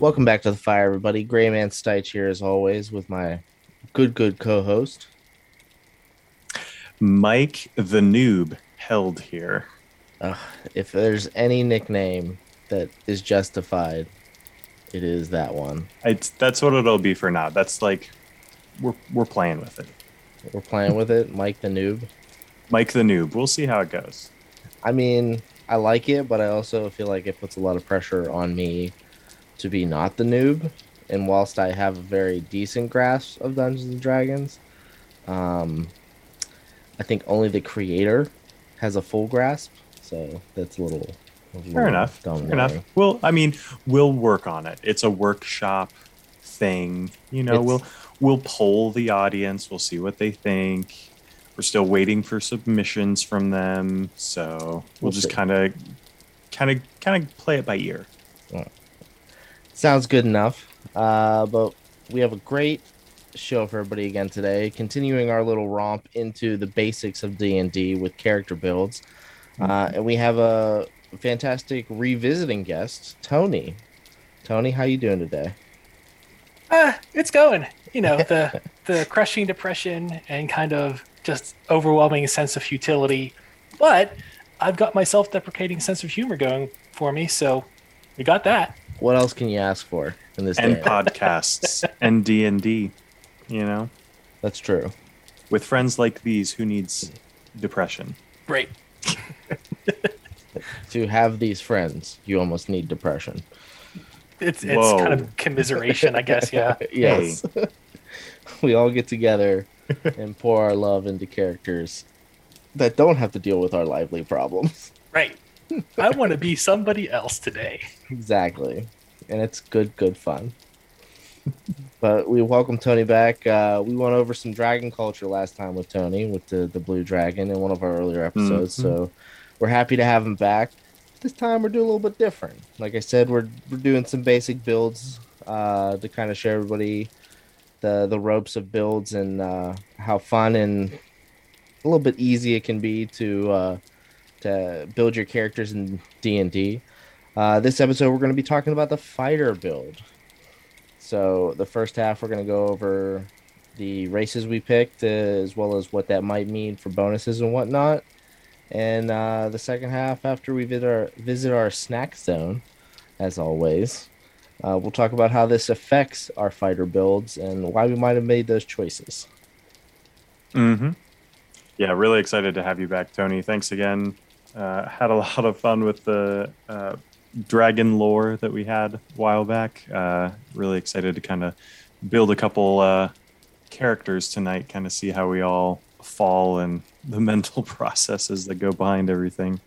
Welcome back to the fire, everybody. Grayman Stiche here, as always, with my good, good co-host. Mike the Noob held here. Uh, if there's any nickname that is justified, it is that one. It's that's what it'll be for now. That's like we're we're playing with it. We're playing with it, Mike the Noob. Mike the Noob. We'll see how it goes. I mean, I like it, but I also feel like it puts a lot of pressure on me to be not the noob. And whilst I have a very decent grasp of Dungeons and Dragons, um, I think only the creator has a full grasp. So that's a little. a Fair enough. Fair enough. Well, I mean, we'll work on it. It's a workshop thing. You know, It's- we'll we'll poll the audience. We'll see what they think. We're still waiting for submissions from them, so we'll, We'll just kind of, kind of, kind of play it by ear. Sounds good enough. Uh, but we have a great show for everybody again today. Continuing our little romp into the basics of D and D with character builds, uh, and we have a fantastic revisiting guest, Tony. Tony, how you doing today? Ah, it's going. You know, the the crushing depression and kind of just overwhelming sense of futility. But I've got my self-deprecating sense of humor going for me, so we got that. What else can you ask for in this And day? podcasts and D and D. You know, That's true. with friends like these, who needs depression? Right. To have these friends, you almost need depression. It's it's Whoa. kind of commiseration, I guess. Yeah. yes. we all get together and pour our love into characters that don't have to deal with our lively problems. Right. I want to be somebody else today. Exactly. And it's good, good fun. but we welcome Tony back. Uh, we went over some dragon culture last time with Tony, with the, the blue dragon in one of our earlier episodes. Mhm. So we're happy to have him back. This time we're doing a little bit different. Like I said, we're, we're doing some basic builds uh, to kind of show everybody the, the ropes of builds and uh, how fun and a little bit easy it can be to uh, to build your characters in D and D. Uh, this episode, we're going to be talking about the fighter build. So, the first half, we're going to go over the races we picked, uh, as well as what that might mean for bonuses and whatnot. And uh, the second half, after we visit our, visit our snack zone, as always, uh, we'll talk about how this affects our fighter builds and why we might have made those choices. Mm-hmm. Yeah, really excited to have you back, Tony. Thanks again. Uh, had a lot of fun with the uh, dragon lore that we had a while back. Uh, really excited to kind of build a couple uh, characters tonight, kind of see how we all fall and the mental processes that go behind everything.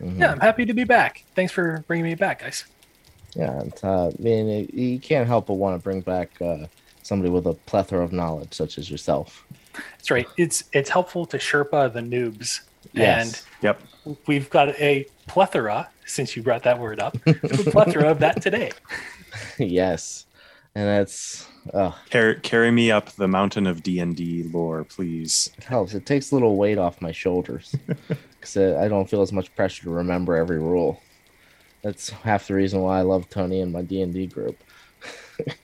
Mhm. Yeah, I'm happy to be back. Thanks for bringing me back, guys. Yeah, and, uh, I mean, it- you can't help but want to bring back uh, somebody with a plethora of knowledge, such as yourself. That's right. It's it's helpful to Sherpa the noobs. Yes. Yep. We've got a plethora, since you brought that word up, a plethora of that today. yes, and that's uh, Car- carry me up the mountain of D and D lore, please. it helps. It takes a little weight off my shoulders because I don't feel as much pressure to remember every rule. That's half the reason why I love Tony and my D and D group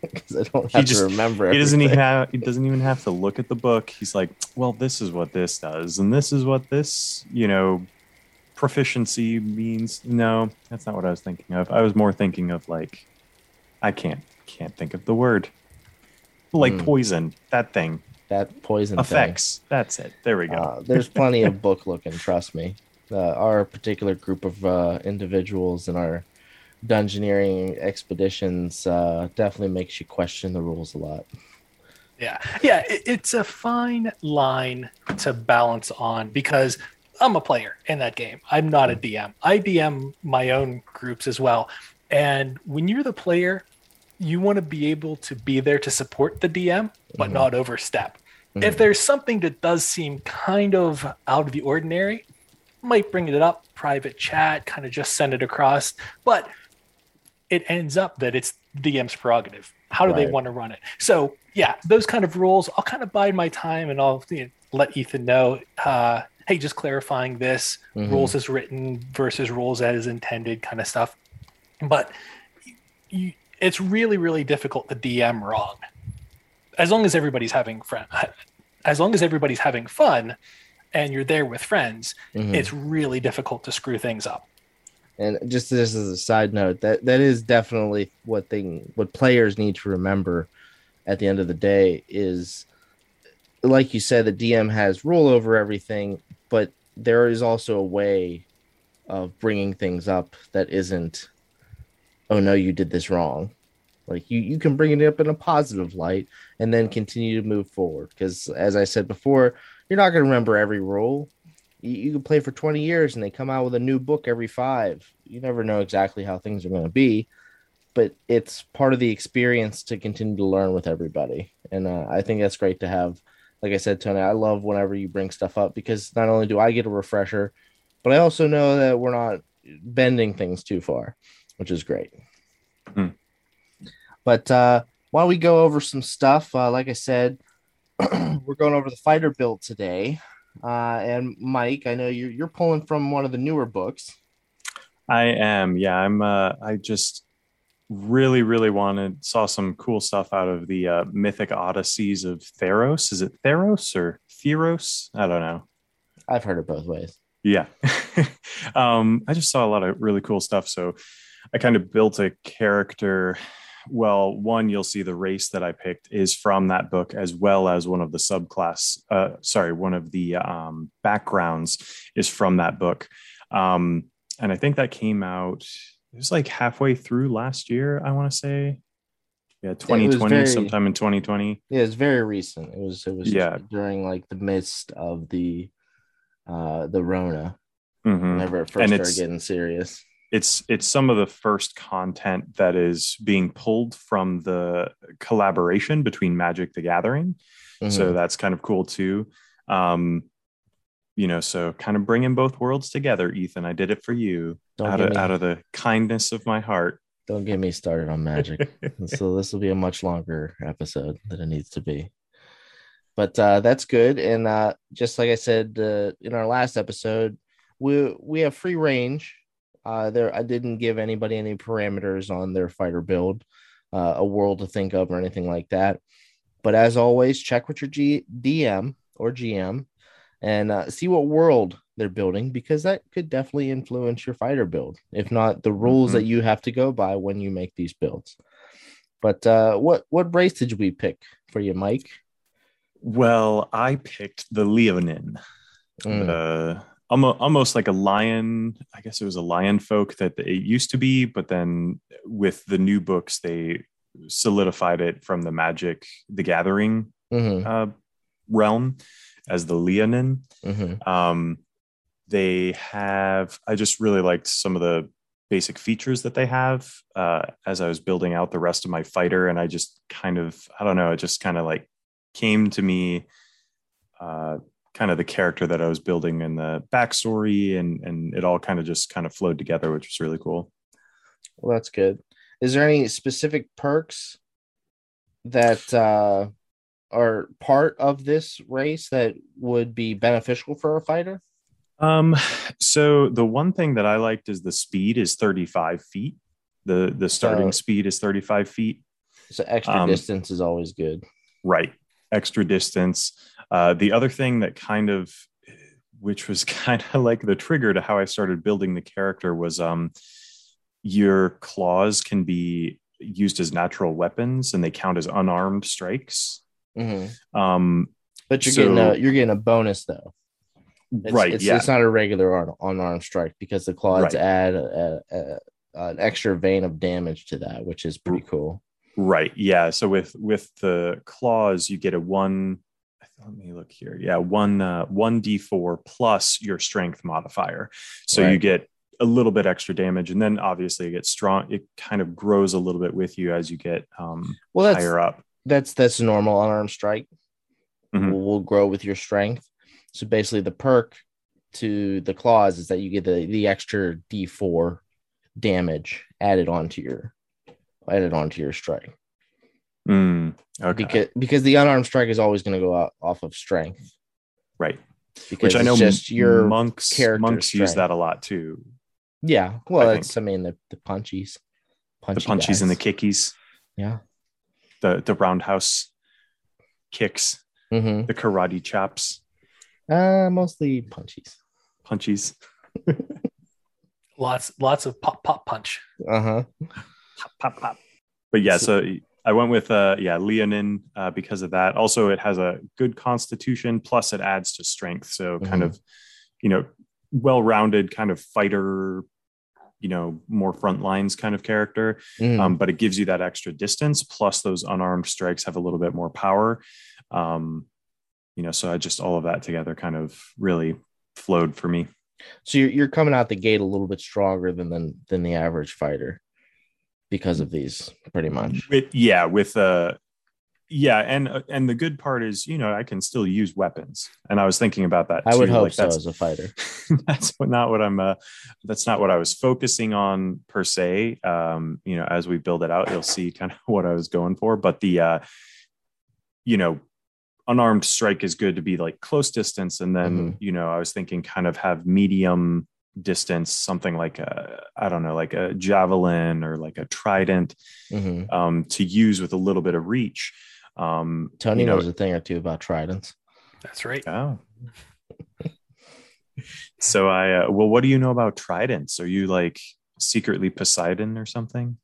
because I don't He have just- to remember. He doesn't even have. He doesn't even have to look at the book. He's like, well, this is what this does, and this is what this, you know, proficiency means. No, that's not what I was thinking of. I was more thinking of like, I can't can't think of the word. Like Hmm. poison, that thing. that poison thing. Effects. That's it. There we go. Uh, there's plenty of book looking, trust me. Uh, our particular group of uh, individuals in our dungeoneering expeditions uh, definitely makes you question the rules a lot. Yeah, yeah, it, it's a fine line to balance on because I'm a player in that game. I'm not a DM. I DM my own groups as well. And when you're the player, you want to be able to be there to support the DM, but Mhm. not overstep. Mhm. If there's something that does seem kind of out of the ordinary, might bring it up, private chat, kind of just send it across. But it ends up that it's DM's prerogative. How do they want to run it? So yeah, those kind of rules, I'll kind of bide my time and I'll you know, let Ethan know, uh, hey, just clarifying this Mhm. rules as written versus rules as intended kind of stuff. But you, it's really really difficult to DM wrong. As long as everybody's having fun, as long as everybody's having fun, and you're there with friends, Mhm. it's really difficult to screw things up. And just this as a side note, that that is definitely what thing what players need to remember at the end of the day is like you said, the DM has rule over everything, but there is also a way of bringing things up that isn't, oh no, you did this wrong. Like you, you can bring it up in a positive light and then continue to move forward. Because as I said before, you're not going to remember every rule. You, you can play for 20 years and they come out with a new book every five. You never know exactly how things are going to be, but it's part of the experience to continue to learn with everybody. And uh, I think that's great to have. Like I said, Tony, I love whenever you bring stuff up because not only do I get a refresher, but I also know that we're not bending things too far, which is great. Hmm. But uh, while we go over some stuff, uh, like I said, we're going over the fighter build today. Uh, and Mike, I know you're you're pulling from one of the newer books. I am. Yeah, I'm. Uh, I just really, really wanted saw some cool stuff out of the uh, Mythic Odysseys of Theros. Is it Theros or Theros? I don't know. I've heard it both ways. Yeah. um, I just saw a lot of really cool stuff. So I kind of built a character. Well, one, you'll see the race that I picked is from that book, as well as one of the subclass. Uh, sorry, one of the um, backgrounds is from that book. Um, and I think that came out, it was like halfway through last year, I want to say. Yeah, 2020, very- sometime in 2020. Yeah, it's very recent. It was it was Yeah. during like the midst of the uh the Rona, Mm-hmm. whenever it And first started it's- getting serious. it's it's some of the first content that is being pulled from the collaboration between Magic the Gathering. So Mhm. that's kind of cool too. Um, you know, so kind of bringing both worlds together, Ethan. I did it for you Don't out of me- out of the kindness of my heart. don't get me started on magic. so this will be a much longer episode than it needs to be. But uh, that's good, and uh, just like I said uh, in our last episode, we we have free range. Uh, there, I didn't give anybody any parameters on their fighter build, uh, a world to think of or anything like that. But as always, check with your G- DM or GM and uh, see what world they're building because that could definitely influence your fighter build, if not the rules Mhm. that you have to go by when you make these builds. But uh, what what race did we pick for you, Mike? Well, I picked the Leonin. Mm, uh, almost, almost like a lion. I guess it was a lion folk that it used to be, but then with the new books, they solidified it from the Magic the Gathering mhm, uh, realm as the Leonin. mhm. Um, they have. I just really liked some of the basic features that they have uh, as I was building out the rest of my fighter, and I just kind of, I don't know, it just kind of like came to me. Uh, kind of the character that I was building and the backstory and and it all kind of just kind of flowed together, which was really cool. Well, that's good. Is there any specific perks that uh, are part of this race that would be beneficial for a fighter? Um, so the one thing that I liked is the speed is 35 feet. The the starting So- speed is 35 feet. So extra Um, distance is always good. Right. Extra distance. Uh, the other thing that kind of which was kind of like the trigger to how I started building the character was um your claws can be used as natural weapons and they count as unarmed strikes. Hmm Um But you're So- getting a you're getting a bonus though. It's, right, It's, yeah. it's not a regular on unarmed strike because the claws Right. add a, a, an extra vein of damage to that, which is pretty cool. Right. Yeah. So with with the claws, you get a one. Let me look here. Yeah, one uh, one d four plus your strength modifier. So you get a little bit extra damage, and then obviously it gets strong. It kind of grows a little bit with you as you get um, Well, higher up. That's that's normal unarmed strike. Mhm. Will, will grow with your strength. So basically, the perk to the claws is that you get the the extra D four damage added onto your added onto your strike Mm, okay. because because the unarmed strike is always going to go out off of strength right. because Which I know just your monks monks use that a lot too. yeah well I that's I mean the the punchies Punchy the punchies and the kickies, Yeah. The the roundhouse kicks, Mm-hmm. the karate chops, Uh, mostly punchies. punchies. Lots lots of pop pop punch. Uh huh. pop, pop, pop. But yeah, so I went with uh yeah, Leonin uh, because of that. Also, it has a good constitution, plus it adds to strength. So kind Mhm. of, you know, well-rounded kind of fighter, you know, more front lines kind of character. Mm-hmm. Um, but it gives you that extra distance, plus those unarmed strikes have a little bit more power. Um, you know, so I just all of that together kind of really flowed for me. So you're you're coming out the gate a little bit stronger than than, than the average fighter because of these, pretty much. With, yeah, with uh yeah, and uh, and the good part is, you know, I can still use weapons, and I was thinking about that. I would hope Like, so that's, as a fighter. that's not what I'm. Uh, that's not what I was focusing on per se. Um, you know, as we build it out, you'll see kind of what I was going for. But the, uh, you know, unarmed strike is good to be like close distance, and then you know, I was thinking kind of have medium distance, something like a, I don't know, like a javelin or like a trident hmm um, to use with a little bit of reach. Um, Tony you know, knows a thing or two about tridents. That's right. Oh. so I uh, well, what do you know about tridents? Are you like secretly Poseidon or something?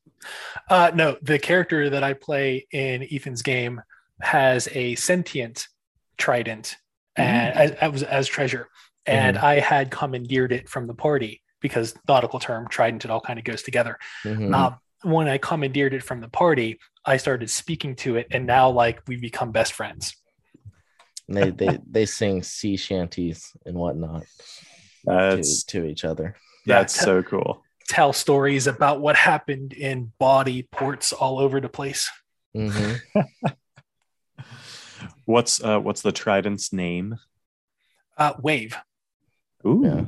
Uh, no, the character that I play in Ethan's game has a sentient trident and as, as, as treasure, and I had commandeered it from the party because nautical term trident it all kind of goes together. Mhm. Um, when I commandeered it from the party, I started speaking to it, and now like we become best friends. They, they they sing sea shanties and whatnot to, That's to each other. Yeah, that's so cool. Tell stories about what happened in body ports all over the place. hmm What's uh what's the trident's name? Uh, wave. Ooh. Yeah.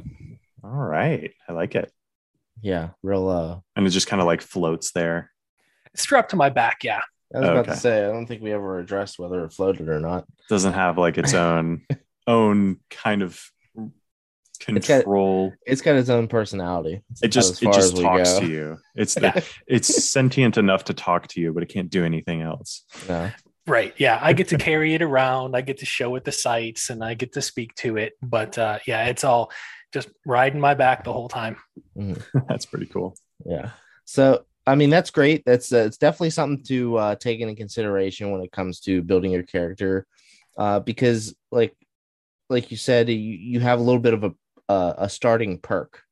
All right. I like it. Yeah, real. Uh, And it just kind of like floats there. Strapped to my back, yeah. I was about Okay. to say, I don't think we ever addressed whether it floated or not. Doesn't have like its own own kind of got- control. It's got its own personality. It's It just it far just as we talks go. to you. It's Yeah. it's sentient enough to talk to you, but it can't do anything else. No. Right. Yeah. I get to carry it around. I get to show it the sights and I get to speak to it. But uh, yeah, it's all just riding my back the whole time. That's pretty cool. Yeah. So I mean that's great. That's uh, it's definitely something to uh, take into consideration when it comes to building your character, uh, because like like you said, you, you have a little bit of a uh, a starting perk,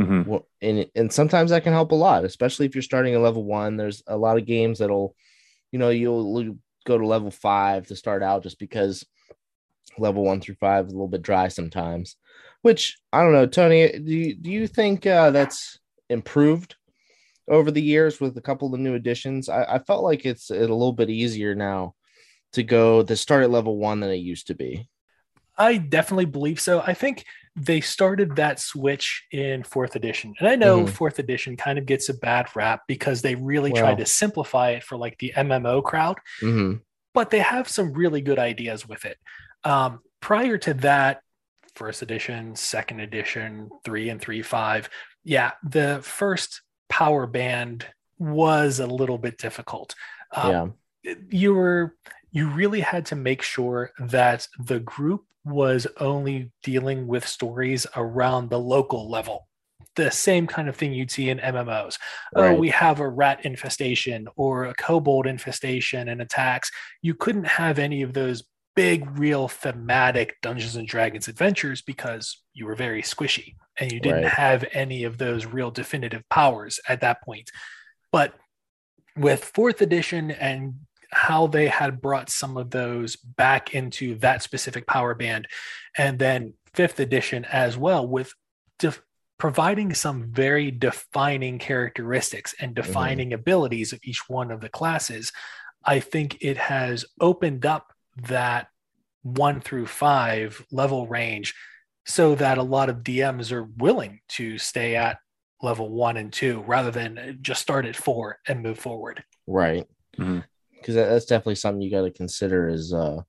Mhm. Well, and and sometimes that can help a lot, especially if you're starting at level one. There's a lot of games that'll, you know, you'll, you'll go to level five to start out just because level one through five is a little bit dry sometimes. Which I don't know, Tony. Do you, do you think uh, that's improved over the years with a couple of the new additions? I, I felt like it's a little bit easier now to go to start at level one than it used to be. I definitely believe so. I think they started that switch in fourth edition. And I know Mhm. fourth edition kind of gets a bad rap because they really Well- tried to simplify it for like the MMO crowd. hmm but they have some really good ideas with it. Um, prior to that, first edition, second edition, three and three, five, yeah, the first power band was a little bit difficult. Um, yeah. You were you really had to make sure that the group was only dealing with stories around the local level. The same kind of thing you'd see in MMOs oh, we have a rat infestation or a kobold infestation and attacks. You couldn't have any of those big, real thematic Dungeons and Dragons adventures because you were very squishy and you didn't Right. have any of those real definitive powers at that point. But with fourth edition and how they had brought some of those back into that specific power band, and then fifth edition as well, with def- providing some very defining characteristics and mm-hmm. defining abilities of each one of the classes, I think it has opened up that one through five level range so that a lot of DMs are willing to stay at level one and two rather than just start at four and move forward. right Mhm. because that's definitely something you got to consider is uh,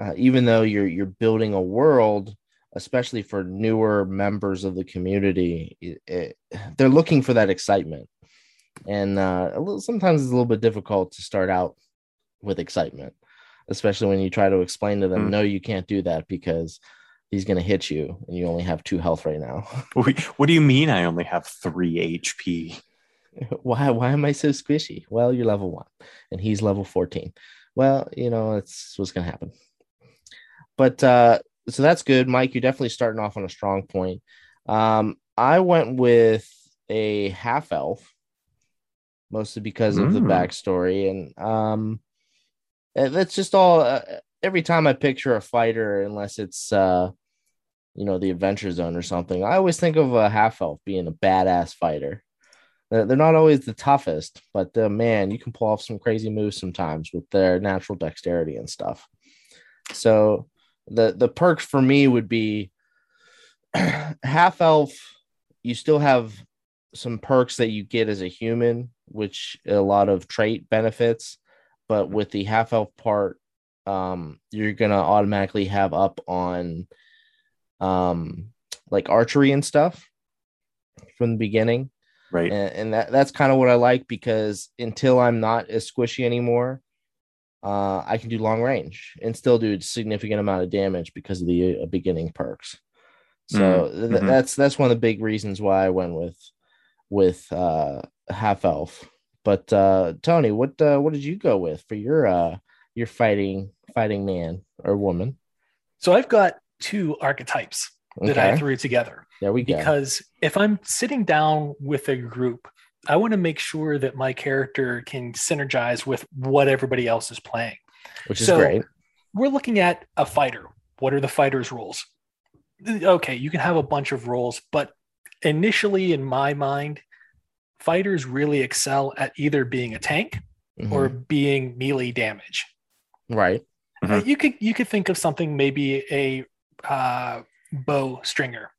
uh even though you're you're building a world especially for newer members of the community it, it, they're looking for that excitement and uh, a little, sometimes it's a little bit difficult to start out with excitement, especially when you try to explain to them, Mm. no, you can't do that because he's going to hit you, and you only have two health right now. What do you mean I only have three HP? why? Why am I so squishy? Well, you're level one, and he's level fourteen. Well, you know, it's what's going to happen. But uh, so that's good, Mike. You're definitely starting off on a strong point. Um, I went with a half elf, mostly because of the Mm. backstory, and um, that's just all. Uh, every time I picture a fighter, unless it's uh, you know, the Adventure Zone or something, I always think of a half elf being a badass fighter. They're they're not always the toughest, but uh, man, you can pull off some crazy moves sometimes with their natural dexterity and stuff. So the the perks for me would be half elf. You still have some perks that you get as a human, which a lot of trait benefits, but with the half elf part, um, you're gonna automatically have up on um like archery and stuff from the beginning Right. and, and that that's kind of what I like because until I'm not as squishy anymore, uh, I can do long range and still do a significant amount of damage because of the uh, beginning perks. So th- mhm. that's that's one of the big reasons why I went with with uh, half elf. But uh, Tony, what uh, what did you go with for your uh, your fighting fighting man or woman? So I've got two archetypes that I threw together there we go. because if I'm sitting down with a group, I want to make sure that my character can synergize with what everybody else is playing. Which is so- great. We're looking at a fighter. What are the fighter's rules? Okay, you can have a bunch of roles, but initially, in my mind, fighters really excel at either being a tank Mhm. or being melee damage. right. Mhm. Uh, you could you could think of something maybe a uh, bow stringer,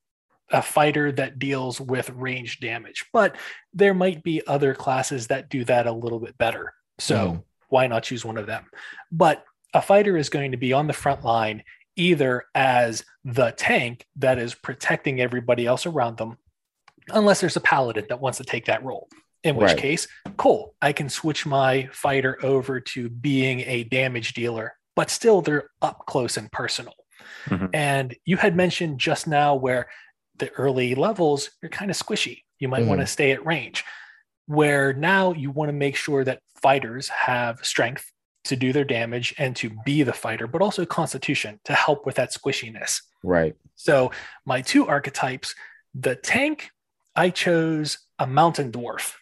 a fighter that deals with range damage, but there might be other classes that do that a little bit better. So Mhm. why not choose one of them? But a fighter is going to be on the front line either as the tank that is protecting everybody else around them, unless there's a paladin that wants to take that role. In which Right. case, cool, I can switch my fighter over to being a damage dealer, but still they're up close and personal. Mhm. And you had mentioned just now where the early levels, you're kind of squishy. You might want to stay at range. Where now you want to make sure that fighters have strength to do their damage and to be the fighter, but also constitution to help with that squishiness. Right. So my two archetypes, the tank, I chose a mountain dwarf.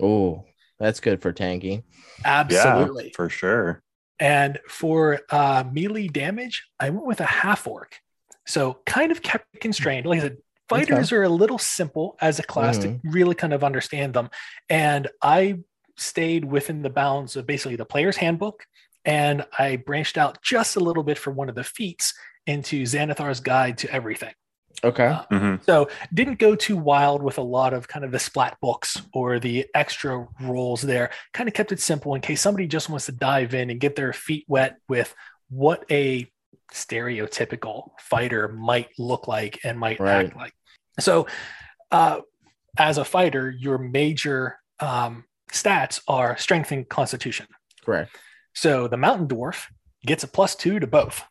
Oh, that's good for tanking. Absolutely. Yeah, for sure. And for uh, melee damage, I went with a half orc. So kind of kept constrained. Like I said, fighters are a little simple as a class to really kind of understand them. And I stayed within the bounds of basically the player's handbook. And I branched out just a little bit for one of the feats into Xanathar's Guide to Everything. Okay. Uh, Mhm. So didn't go too wild with a lot of kind of the splat books or the extra roles there. Kind of kept it simple in case somebody just wants to dive in and get their feet wet with what a stereotypical fighter might look like and might Right. act like. So uh, as a fighter, your major um, stats are strength and constitution. Correct. So the mountain dwarf gets a plus two to both.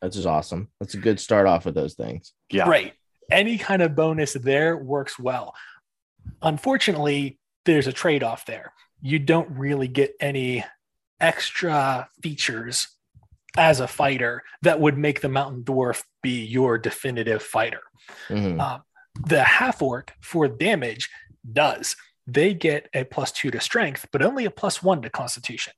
That's just awesome. That's a good start off with those things. Yeah. Great. Any kind of bonus there works well. Unfortunately, there's a trade off there. You don't really get any extra features as a fighter that would make the mountain dwarf be your definitive fighter. Mhm. Uh, the half orc for damage does. They get a plus two to strength, but only a plus one to constitution.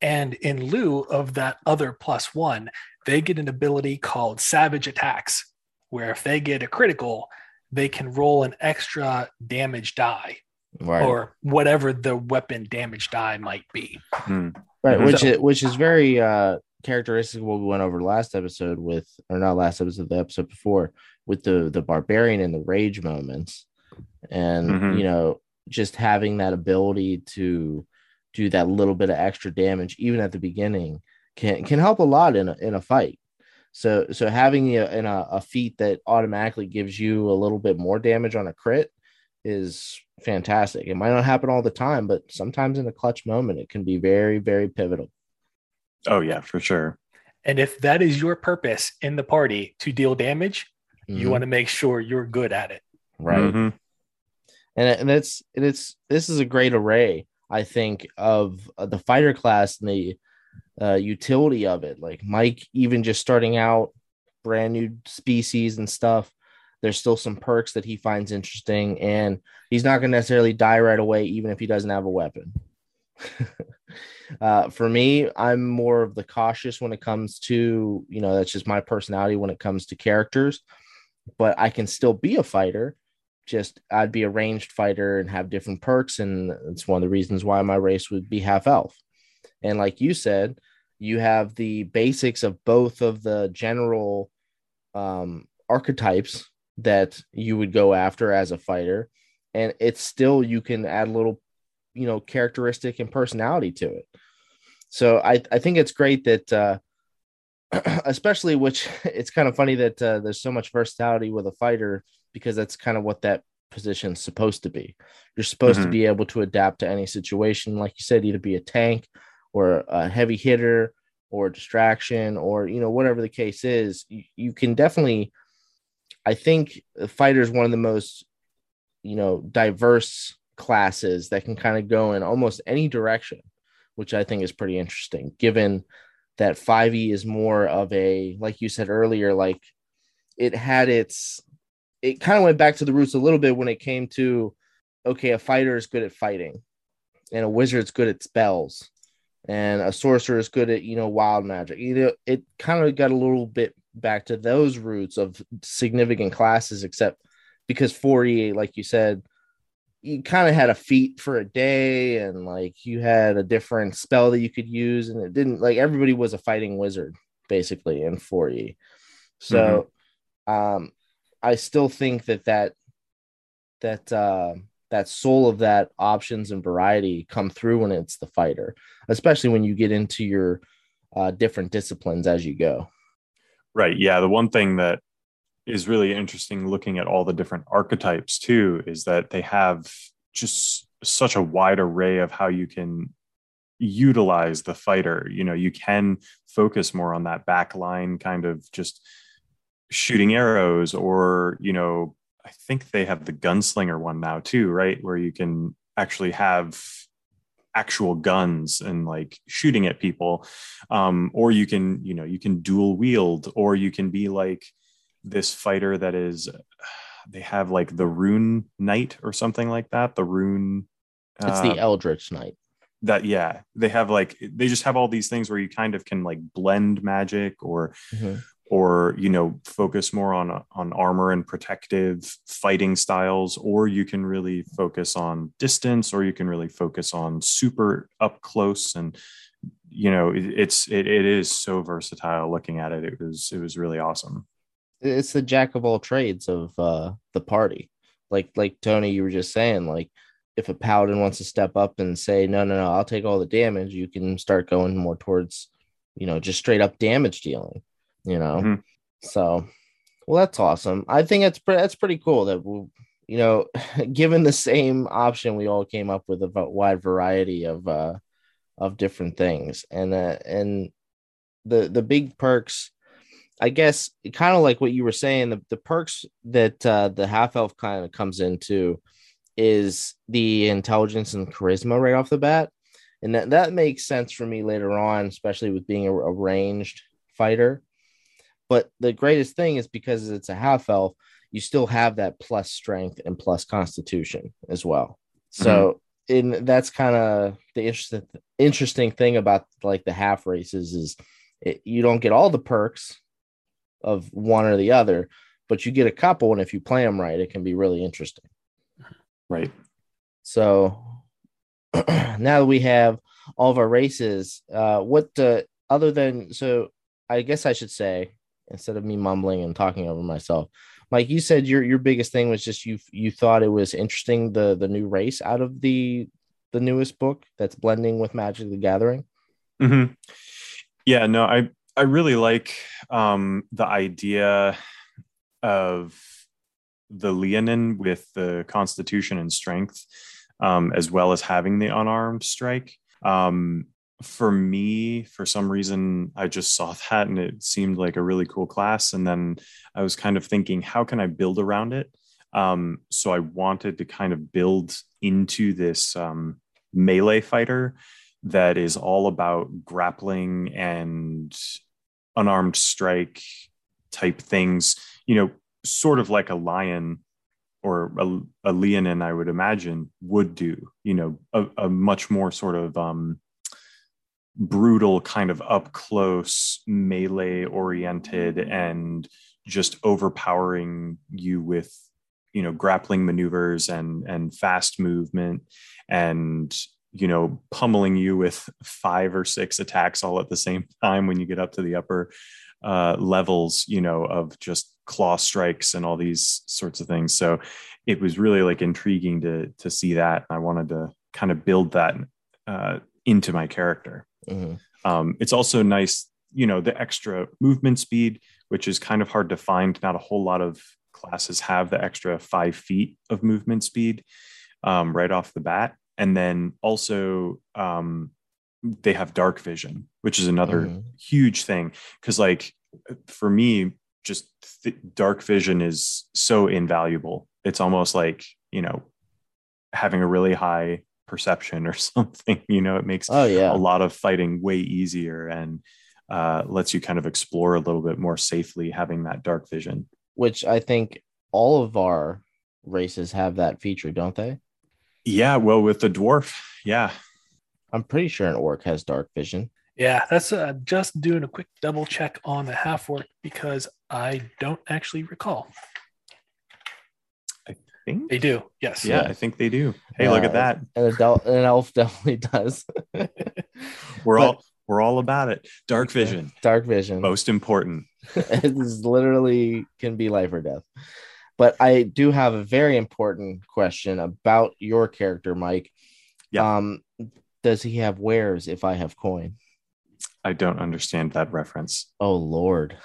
And in lieu of that other plus one, they get an ability called Savage Attacks, where if they get a critical, they can roll an extra damage die Right. or whatever the weapon damage die might be. Mm. right. Mhm. Which So- is which is very uh characteristic of what we went over last episode with or not last episode, the episode before with the the barbarian and the rage moments. And Mhm. you know, just having that ability to do that little bit of extra damage even at the beginning can can help a lot in a in a fight. So so having a, in a, a feat that automatically gives you a little bit more damage on a crit is fantastic. It might not happen all the time, but sometimes in a clutch moment, it can be very, very pivotal. Oh yeah, for sure. And if that is your purpose in the party to deal damage, you Mhm. want to make sure you're good at it. right? Mhm. and and it's and it's this is a great array i think of uh, the fighter class and the uh, utility of it. Like mike even just starting out brand new species and stuff there's still some perks that he finds interesting and he's not going to necessarily die right away even if he doesn't have a weapon. Uh, for me i'm more of the cautious when it comes to you know that's just my personality when it comes to characters but i can still be a fighter. Just I'd be a ranged fighter and have different perks, and it's one of the reasons why my race would be half elf. And like you said, you have the basics of both of the general um, archetypes that you would go after as a fighter, and it's still you can add a little, you know, characteristic and personality to it. So I I think it's great that. Uh, especially which it's kind of funny that uh, there's so much versatility with a fighter because that's kind of what that position's supposed to be. You're supposed to Mhm. be able to adapt to any situation, like you said, either be a tank or a heavy hitter or distraction or you know whatever the case is. You, you can definitely, I think, fighter is one of the most you know diverse classes that can kind of go in almost any direction, which I think is pretty interesting, given that 5e is more of a like you said earlier like it had its it kind of went back to the roots a little bit when it came to okay a fighter is good at fighting and a wizard's good at spells and a sorcerer is good at you know wild magic. You know it kind of got a little bit back to those roots of significant classes except because 4e like you said you kind of had a feat for a day and like you had a different spell that you could use and it didn't like everybody was a fighting wizard basically in 4e so um i still think that that that uh that soul of that options and variety come through when it's the fighter especially when you get into your uh different disciplines as you go Right. Yeah. The one thing that is really interesting looking at all the different archetypes too is that they have just such a wide array of how you can utilize the fighter. You know, you can focus more on that back line kind of just shooting arrows or, you know, I think they have the gunslinger one now too, right? Where you can actually have actual guns and like shooting at people um or you can you know you can dual wield or you can be like this fighter that is they have like the rune knight or something like that the rune it's uh, the eldritch knight that yeah they have like they just have all these things where you kind of can like blend magic or Mhm. Or you know focus more on on armor and protective fighting styles or you can really focus on distance or you can really focus on super up close. And you know it, it's it, it is so versatile looking at it. It was it was really awesome. It's the jack of all trades of uh the party. Like like tony you were just saying like if a paladin wants to step up and say no no no i'll take all the damage you can start going more towards you know just straight up damage dealing you know Mhm. so well that's awesome i think that's pre- that's pretty cool that we'll you know given the same option we all came up with a wide variety of uh of different things and uh and the the big perks I guess kind of like what you were saying, the, the perks that uh, the half elf kind of comes into is the intelligence and charisma right off the bat. And that, that makes sense for me later on, especially with being a, a ranged fighter. But the greatest thing is because it's a half elf, you still have that plus strength and plus constitution as well. So, in that's kind of the interesting interesting thing about like the half races is it, you don't get all the perks of one or the other, but you get a couple, and if you play them right, it can be really interesting. right So now that we have all of our races, uh, what uh, other than so, I guess I should say instead of me mumbling and talking over myself, Mike, you said your your biggest thing was just you you thought it was interesting the the new race out of the the newest book that's blending with Magic the Gathering. hmm Yeah, no, I I really like um, the idea of the Leonin with the Constitution and Strength, um, as well as having the unarmed strike. Um, for me, for some reason, I just saw that and it seemed like a really cool class. And then I was kind of thinking, how can I build around it? Um, so I wanted to kind of build into this um, melee fighter that is all about grappling and unarmed strike type things, you know, sort of like a lion or a, a leonin, I would imagine, would do, you know, a, a much more sort of um, brutal kind of up close melee oriented and just overpowering you with you know grappling maneuvers and and fast movement and you know pummeling you with five or six attacks all at the same time when you get up to the upper uh, levels you know of just claw strikes and all these sorts of things. So it was really like intriguing to to see that. And i wanted to kind of build that uh, into my character mm-hmm. um, it's also nice you know the extra movement speed which is kind of hard to find not a whole lot of classes have the extra five feet of movement speed um, right off the bat. And then also, um, they have dark vision, which is another mm. huge thing. Cause, like, for me, just th- dark vision is so invaluable. It's almost like, you know, having a really high perception or something. You know, it makes oh, yeah. a lot of fighting way easier and uh, lets you kind of explore a little bit more safely having that dark vision which I think all of our races have that feature, don't they? Yeah, well, with the dwarf, yeah. I'm pretty sure an orc has dark vision. Yeah, that's uh, just doing a quick double check on the half orc because I don't actually recall. I think they do. Yes. Yeah, yeah. I think they do. Hey, yeah, look at that. An adult, an elf definitely does. we're but, all we're all about it. Dark vision. Dark vision. Most important. it is literally can be life or death. But I do have a very important question about your character, Mike. Yeah. Um, does he have wares if I have coin? I don't understand that reference. Oh Lord.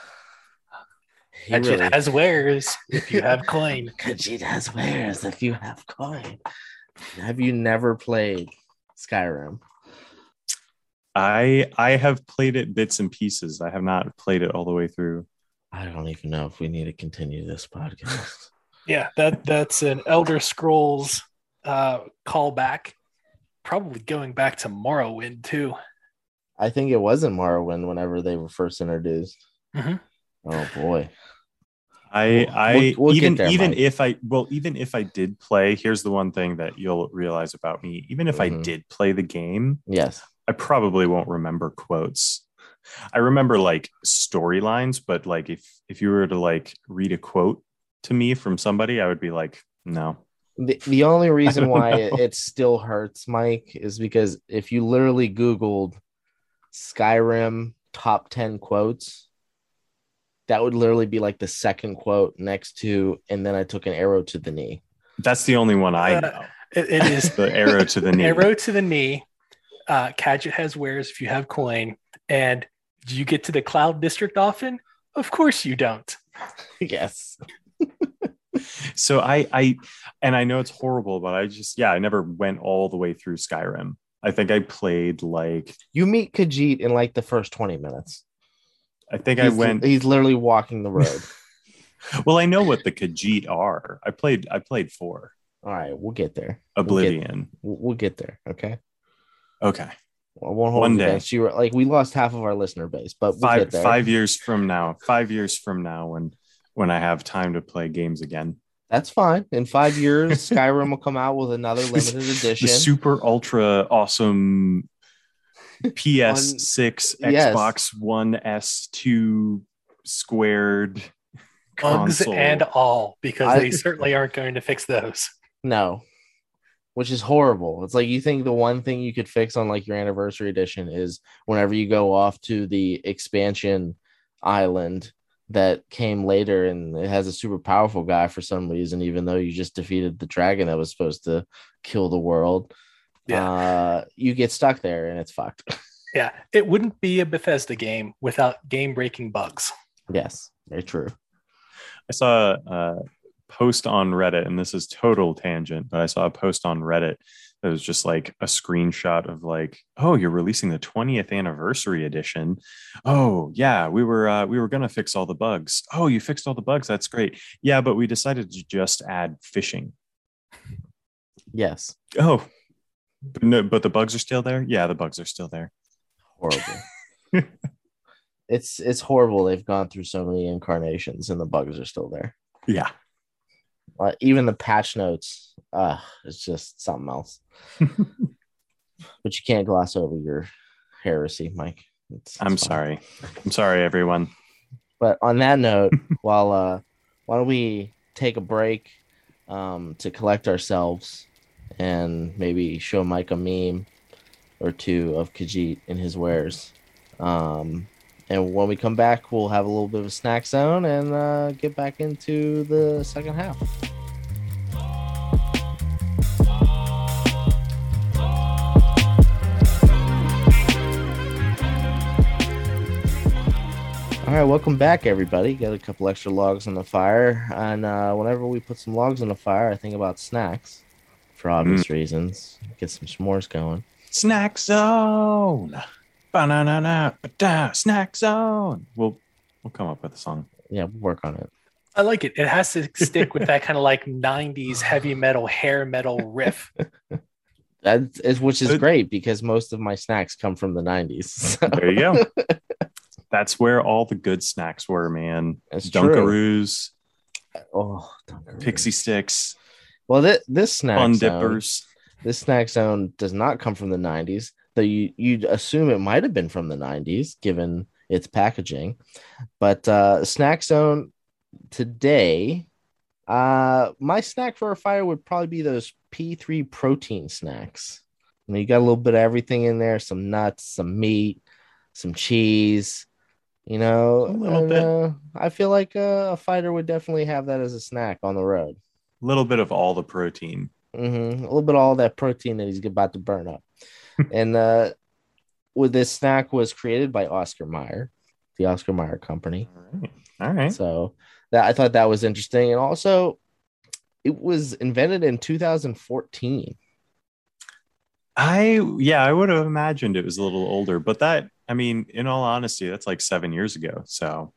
He really... has wares if you have coin. Khajiit has wares if you have coin. Have you never played Skyrim? I I have played it bits and pieces. I have not played it all the way through. I don't even know if we need to continue this podcast. yeah, that that's an Elder Scrolls uh callback. Probably going back to Morrowind too. I think it was in Morrowind whenever they were first introduced. Mm-hmm. Oh boy. I I we'll, we'll even there, even Mike. if I well even if I did play, here's the one thing that you'll realize about me. Even if mm-hmm. I did play the game, yes, I probably won't remember quotes. I remember like storylines, but like if if you were to like read a quote to me from somebody, I would be like, no. The, the only reason why it, it still hurts, Mike, is because if you literally Googled Skyrim top 10 quotes, that would literally be like the second quote next to, and then I took an arrow to the knee. That's the only one I uh, know. Uh, it, it is the arrow to the knee. Arrow to the knee uh, Khajiit has wares if you have coin. And do you get to the Cloud District often? Of course you don't. yes. so I, I, and I know it's horrible, but I just, yeah, I never went all the way through Skyrim. I think I played like. You meet Khajiit in like the first 20 minutes. I think he's, I went. He's literally walking the road. well, I know what the Khajiit are. I played. I played four. All right, we'll get there. Oblivion. We'll get, we'll get there. Okay. Okay. Well, One day. She were like we lost half of our listener base, but we'll five five years from now, five years from now, when when I have time to play games again. That's fine. In five years, Skyrim will come out with another limited edition. The super ultra awesome PS6, Xbox One S2 squared bugs console. and all, because I, they certainly aren't going to fix those. No, which is horrible. It's like you think the one thing you could fix on like your anniversary edition is whenever you go off to the expansion island that came later and it has a super powerful guy for some reason, even though you just defeated the dragon that was supposed to kill the world. Yeah. Uh, you get stuck there and it's fucked. yeah. It wouldn't be a Bethesda game without game breaking bugs. Yes, very true. I saw a uh post on Reddit, and this is total tangent, but I saw a post on Reddit that was just like a screenshot of like, oh, you're releasing the 20th anniversary edition. Oh, yeah, we were uh, we were gonna fix all the bugs. Oh, you fixed all the bugs. That's great. Yeah, but we decided to just add fishing. Yes. Oh, but, no, but the bugs are still there. Yeah, the bugs are still there. Horrible. it's it's horrible. They've gone through so many incarnations and the bugs are still there. Yeah. Uh, even the patch notes, uh, it's just something else. but you can't gloss over your heresy, Mike. It's, it's I'm fine. sorry. I'm sorry, everyone. But on that note, while uh, why don't we take a break um, to collect ourselves and maybe show Mike a meme or two of Khajiit in his wares. Um, and when we come back, we'll have a little bit of a snack zone and uh, get back into the second half. All right, welcome back, everybody. Got a couple extra logs on the fire, and uh, whenever we put some logs on the fire, I think about snacks, for obvious mm. reasons. Get some s'mores going. Snack zone. Ba-na-na-na, ba-da, snack zone. We'll we'll come up with a song. Yeah, we'll work on it. I like it. It has to stick with that kind of like 90s heavy metal, hair metal riff. That is, which is great because most of my snacks come from the '90s. So There you go. That's where all the good snacks were, man. That's true. Dunkaroos, oh, Dunkaroos. Pixy Stix, Well, this, this snack fun zone, dippers. this snack zone does not come from the '90s. Though you you'd assume it might have been from the '90s given its packaging, but uh, snack zone today. Uh, my snack for a fire would probably be those P3 protein snacks. You know, you got a little bit of everything in there: some nuts, some meat, some cheese. You know, A little and, bit. uh, I feel like uh, a fighter would definitely have that as a snack on the road. A little bit of all the protein. hmm A little bit of all that protein that he's about to burn up. and uh, with this snack was created by Oscar Mayer, the Oscar Mayer company. All right. All right. So that I thought that was interesting, and also it was invented in 2014. I yeah, I would have imagined it was a little older, but that I mean, in all honesty, that's like seven years ago. So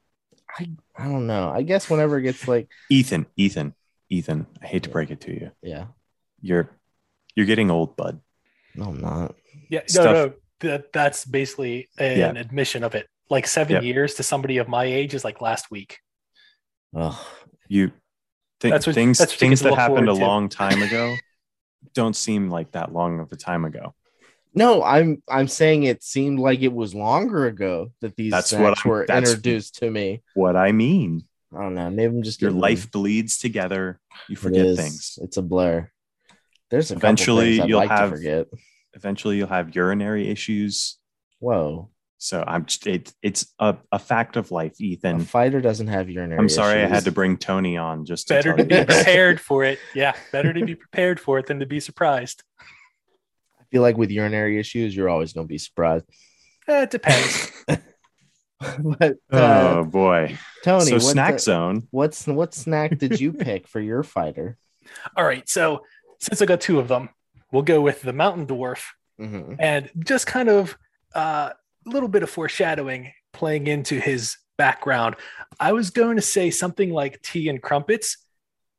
I I don't know. I guess whenever it gets like Ethan, Ethan, Ethan, I hate to break it to you. yeah, You're you're getting old, bud. no, I'm not. Yeah, no, Stuff- no, that that's basically an Yeah. admission of it. Like seven Yep. years to somebody of my age is like last week. Oh, You th- That's what- things that's what things that happened a to. long time ago don't seem like that long of a time ago. no, I'm I'm saying it seemed like it was longer ago that these That's what were that's- introduced to me. What I mean, I don't know. Maybe I'm just your getting- life bleeds together. You forget is. things. It's a blur. There's a couple Eventually, things I'd you'll like have- to forget. Eventually, you'll have urinary issues. Whoa, So I'm just it, it's a, a fact of life, Ethan. a Ethan. fighter doesn't have urinary. I'm sorry I had to bring Tony on just to Better to be prepared for it. Yeah, better to be prepared for it than to be surprised. I feel like with urinary issues, you're always going to be surprised. Eh, it depends. but uh, Oh boy! Tony, so snack the- zone. what's what snack did you pick for your fighter? All right, so since I got two of them, we'll go with the Mountain Dwarf Mhm. and just kind of a little bit of foreshadowing playing into his background. I was going to say something like tea and crumpets,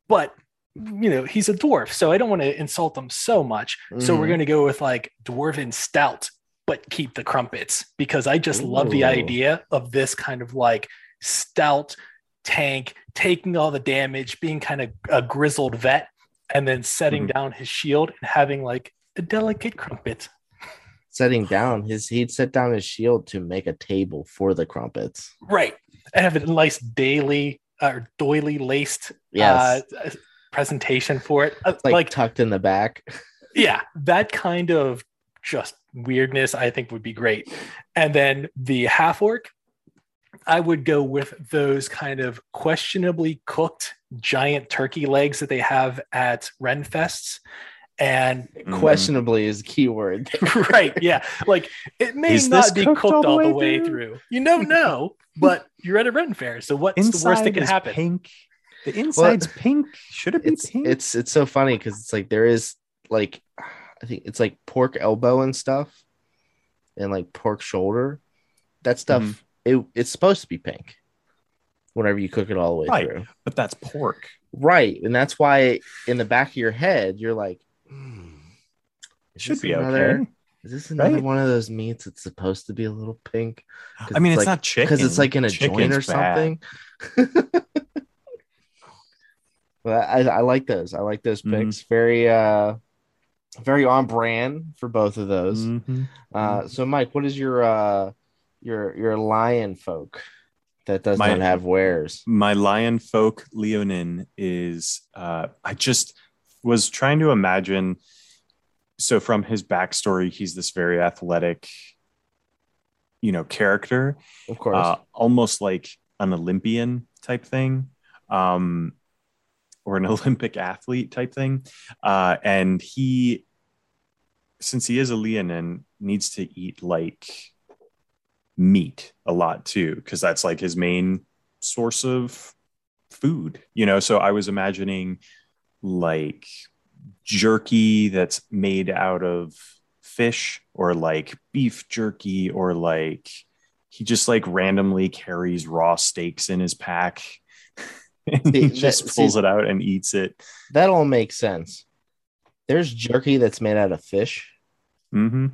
but you know he's a dwarf, so I don't want to insult him so much. So we're Mhm. going to go with like dwarven stout, but keep the crumpets because I just love the idea of this kind of like stout tank taking all the damage, being kind of a grizzled vet, and then setting Mhm. down his shield and having like a delicate crumpet. setting down his he'd set down his shield to make a table for the crumpets. Right. I have a nice daily or doily laced Yes. uh, presentation for it. Uh, like, like tucked in the back. yeah, that kind of just weirdness I think would be great. And then the half orc, I would go with those kind of questionably cooked giant turkey legs that they have at Renfests. And Mhm. Questionably is keyword. right, yeah, like it may Is not be cooked cooked all the way, through. through? You don't know, but you're at a Ren fair, so what's the worst that can is happen? Pink. The inside's pink. Should it be It's pink? it's it's so funny because it's like there is like I think it's like pork elbow and stuff, and like pork shoulder. That stuff Mhm. it it's supposed to be pink. Whenever you cook it all the way Right. through, but that's pork. right? And that's why in the back of your head you're like, "Hmm, is Should be another- okay. Is this another Right? one of those meats that's supposed to be a little pink? I mean, it's, like, not chicken because it's like in a joint or bad. something. but I, I like those. I like those Mhm. picks. Very uh very on brand for both of those. Mhm. Uh so Mike, what is your uh your your lion folk that does My- not have wares? My lion folk Leonin is. Uh, I just was trying to imagine. So from his backstory, he's this very athletic, you know, character. Of course. uh, almost like an Olympian type thing, um, or an Olympic athlete type thing. Uh, and he, since he is a Leonin, needs to eat like meat a lot too, because that's like his main source of food, you know. So I was imagining like jerky that's made out of fish or like beef jerky or like he just like randomly carries raw steaks in his pack See, he that- just see- pulls it out and eats it that all makes sense. There's jerky that's made out of fish. Mm-hmm.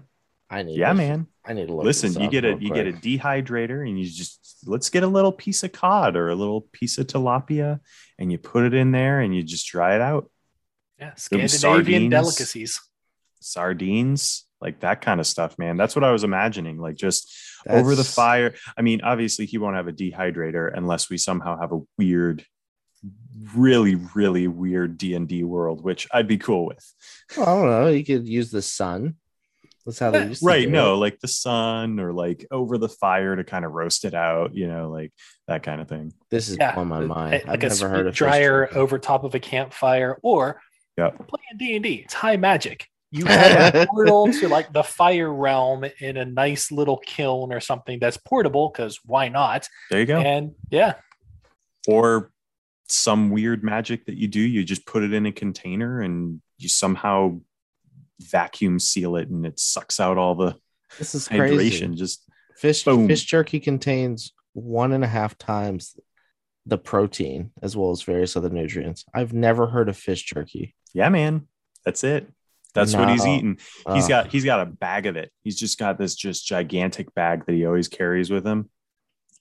I need yeah to- man I need to look listen you get a real you get a dehydrator and you just let's get a little piece of cod or a little piece of tilapia and you put it in there and you just dry it out Yeah, Scandinavian sardines. delicacies. sardines like that kind of stuff man that's what i was imagining like just over the fire. I mean, obviously he won't have a dehydrator unless we somehow have a weird, really, really weird D and D world, which I'd be cool with. Well, I don't know. You could use the sun. That's how they eh, used to Right? do No, it. like the sun or like over the fire to kind of roast it out. You know, like that kind of thing. This is Yeah, on my mind. like I've a never heard of fish dryer jerky. over top of a campfire, or Yeah. playing D and D. It's high magic. You have a portal to like the fire realm in a nice little kiln or something that's portable because why not? There you go. And yeah, or some weird magic that you do. You just put it in a container and you somehow vacuum seal it and it sucks out all the This is crazy. Just Fish Boom. fish jerky contains one and a half times the protein as well as various other nutrients. I've never heard of fish jerky. yeah, man. That's it. That's what he's eating. Uh, he's Oh, got he's got a bag of it. He's just got this just gigantic bag that he always carries with him.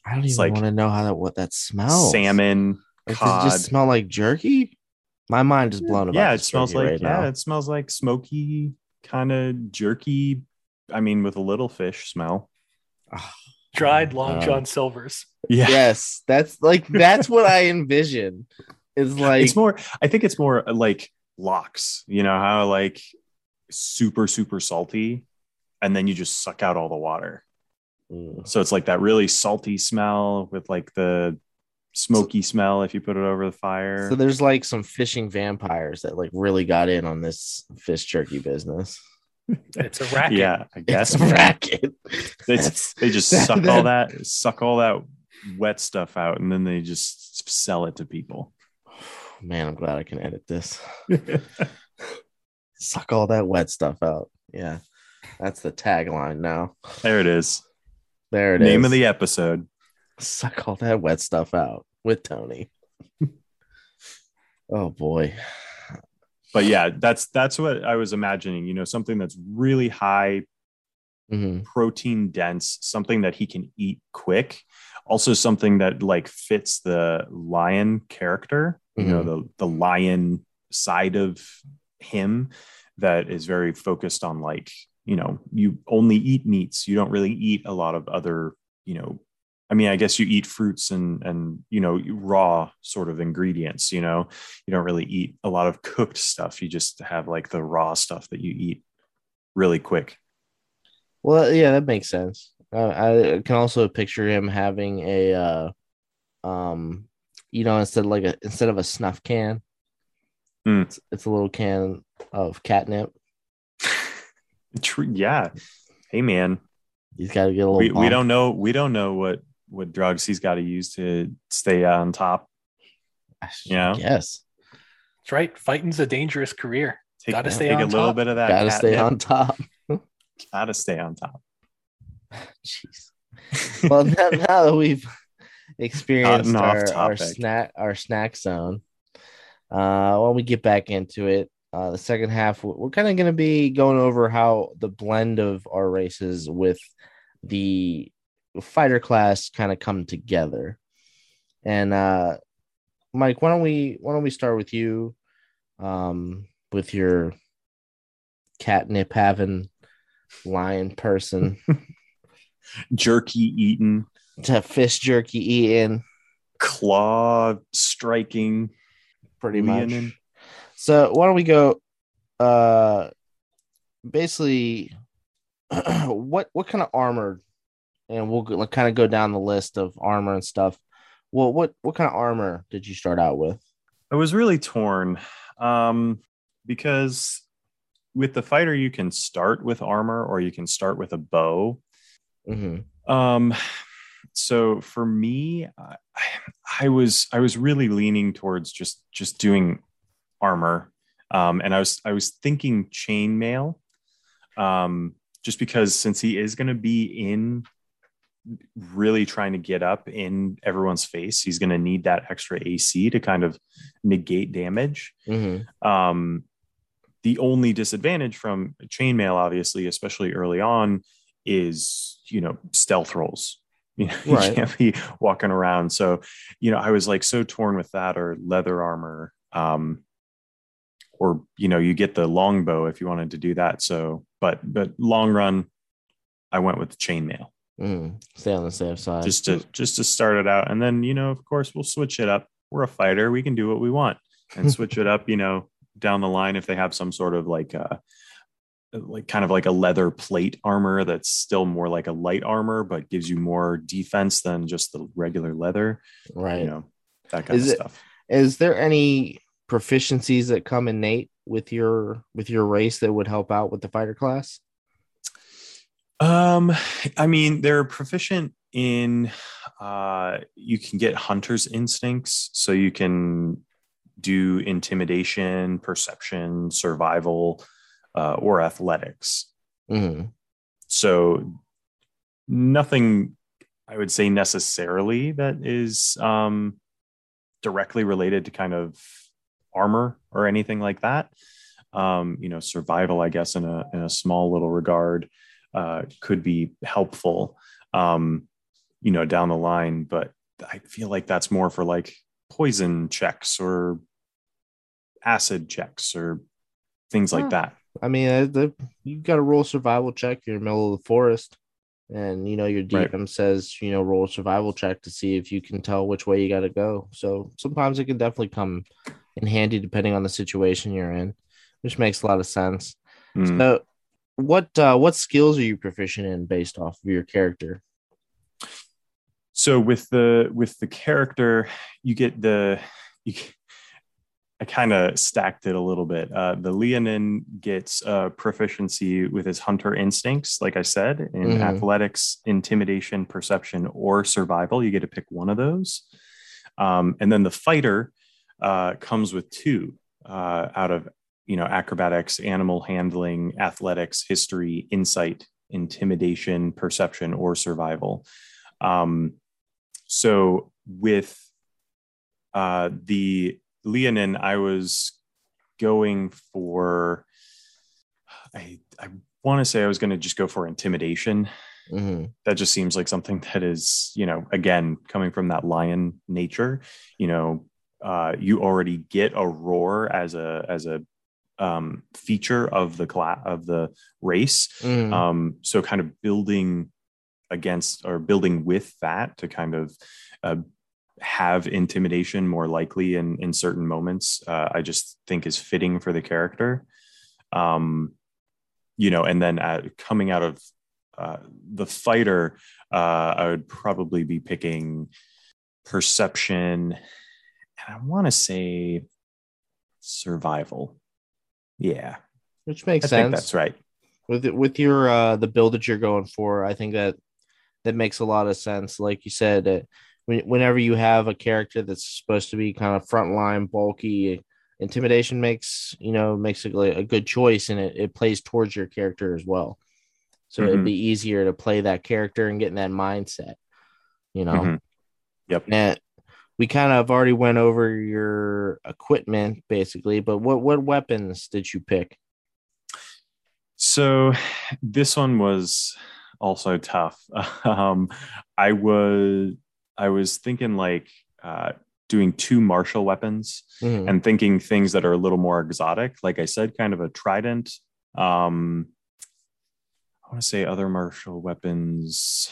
I don't it's even like want to know how that what that smells. Salmon, Like, does it just smell like jerky? My mind is blown about. yeah, it smells like right yeah, now. it smells like smoky kind of jerky. I mean, with a little fish smell. dried Long Uh, John Silver's. Yeah, Yes, that's like that's what I envision. Is like it's more. I think it's more uh, like lox. You know how like super super salty, and then you just suck out all the water. Mm. So it's like that really salty smell with like the smoky smell if you put it over the fire. So there's like some fishing vampires that like really got in on this fish jerky business. It's a racket. yeah, I guess It's a racket. They, they just that- suck all that suck all that wet stuff out and then they just sell it to people. Man, I'm glad I can edit this. Suck all that wet stuff out. Yeah, that's the tagline now. there it is. There it is. Name of the episode. Suck all that wet stuff out with Tony. oh boy. But yeah, that's that's what I was imagining, you know, something that's really high hmm protein dense, something that he can eat quick. Also something that like fits the lion character, you know, the the lion side of him that is very focused on like, you know, you only eat meats. You don't really eat a lot of other, you know, I mean, I guess you eat fruits and and you know raw sort of ingredients. You know, you don't really eat a lot of cooked stuff. You just have like the raw stuff that you eat really quick. Well, yeah, that makes sense. Uh, I can also picture him having a, uh, um, you know, instead of like a instead of a snuff can, Hmm. it's, it's a little can of catnip. True. Yeah. Hey, man. He's got to get a little. We, we don't know. We don't know what what drugs he's got to use to stay on top. Yeah. Yes. That's right. Fighting's a dangerous career. Take, Gotta stay take on a little top. bit of that. Gotta stay catnip. on top. Gotta stay on top. Jeez. Well, now, now that we've experienced our, our snack our snack zone, uh, when we get back into it, uh, the second half, we're kind of going to be going over how the blend of our races with the fighter class kind of come together. And uh, Mike, why don't we why don't we start with you, um, with your catnip having lion person. Jerky eaten, to fish jerky eating claw striking. pretty much. So why don't we go uh basically what what kind of armor and we'll kind of go down the list of armor and stuff. Well, what what kind of armor did you start out with? I was really torn um, because with the fighter, you can start with armor or you can start with a bow. hmm Um, so for me, I, I was I was really leaning towards just just doing armor, um, and I was I was thinking chainmail, um, just because since he is going to be in really trying to get up in everyone's face, he's going to need that extra AC to kind of negate damage. hmm Um, the only disadvantage from chainmail, obviously, especially early on, is you know stealth rolls. You, know, you can't be walking around. So, you know, I was like so torn with that or leather armor. Um, or you know, you get the longbow if you wanted to do that. So, but but long run, I went with the chainmail hmm Stay on the safe side. just to just to start it out and then you know of course we'll switch it up we're a fighter we can do what we want and switch it up you know down the line if they have some sort of like uh like kind of like a leather plate armor that's still more like a light armor but gives you more defense than just the regular leather right. you know that kind Is of it- stuff Is there any proficiencies that come innate with your with your race that would help out with the fighter class? Um, I mean, they're proficient in uh you can get hunter's instincts, so you can do intimidation, perception, survival, uh, or athletics. hmm So nothing I would say necessarily that is um directly related to kind of armor or anything like that. Um, you know, survival, I guess, in a in a small little regard, uh, could be helpful. Um, you know, down the line, but I feel like that's more for like poison checks or acid checks or things like that. I mean, uh, the, you got to roll a survival check. You're in the middle of the forest, and you know your Right. DM says you know roll a survival check to see if you can tell which way you got to go. So sometimes it can definitely come in handy depending on the situation you're in, which makes a lot of sense. Mm. So, what uh, what skills are you proficient in based off of your character? so with the with the character you get the you, i kind of stacked it a little bit uh the leonin gets uh proficiency with his hunter instincts like i said in Mhm. athletics intimidation perception or survival you get to pick one of those um and then the fighter uh comes with two uh out of you know acrobatics animal handling athletics history insight intimidation perception or survival um so with uh, the Leonin, I was going for. I I want to say I was going to just go for intimidation. hmm That just seems like something that is, you know, again coming from that lion nature. You know, uh, you already get a roar as a as a um, feature of the class of the race. Mhm. Um, so kind of building against or building with that to kind of uh, have intimidation more likely in in certain moments uh, i just think is fitting for the character um you know and then uh, coming out of uh, the fighter uh, i would probably be picking perception and i want to say survival yeah which makes i sense. think that's right with with your uh the build that you're going for i think that that makes a lot of sense like you said uh, when- whenever you have a character that's supposed to be kind of frontline, bulky, intimidation makes you know makes it a good choice, and it, it plays towards your character as well. So it'd Mhm. be easier to play that character and get in that mindset. You know. Mhm. Yep. And we kind of already went over your equipment basically, but what what weapons did you pick? So this one was also tough. Um, I was I was thinking like uh, doing two martial weapons Mhm. and thinking things that are a little more exotic. Like I said, kind of a trident. Um, I want to say other martial weapons.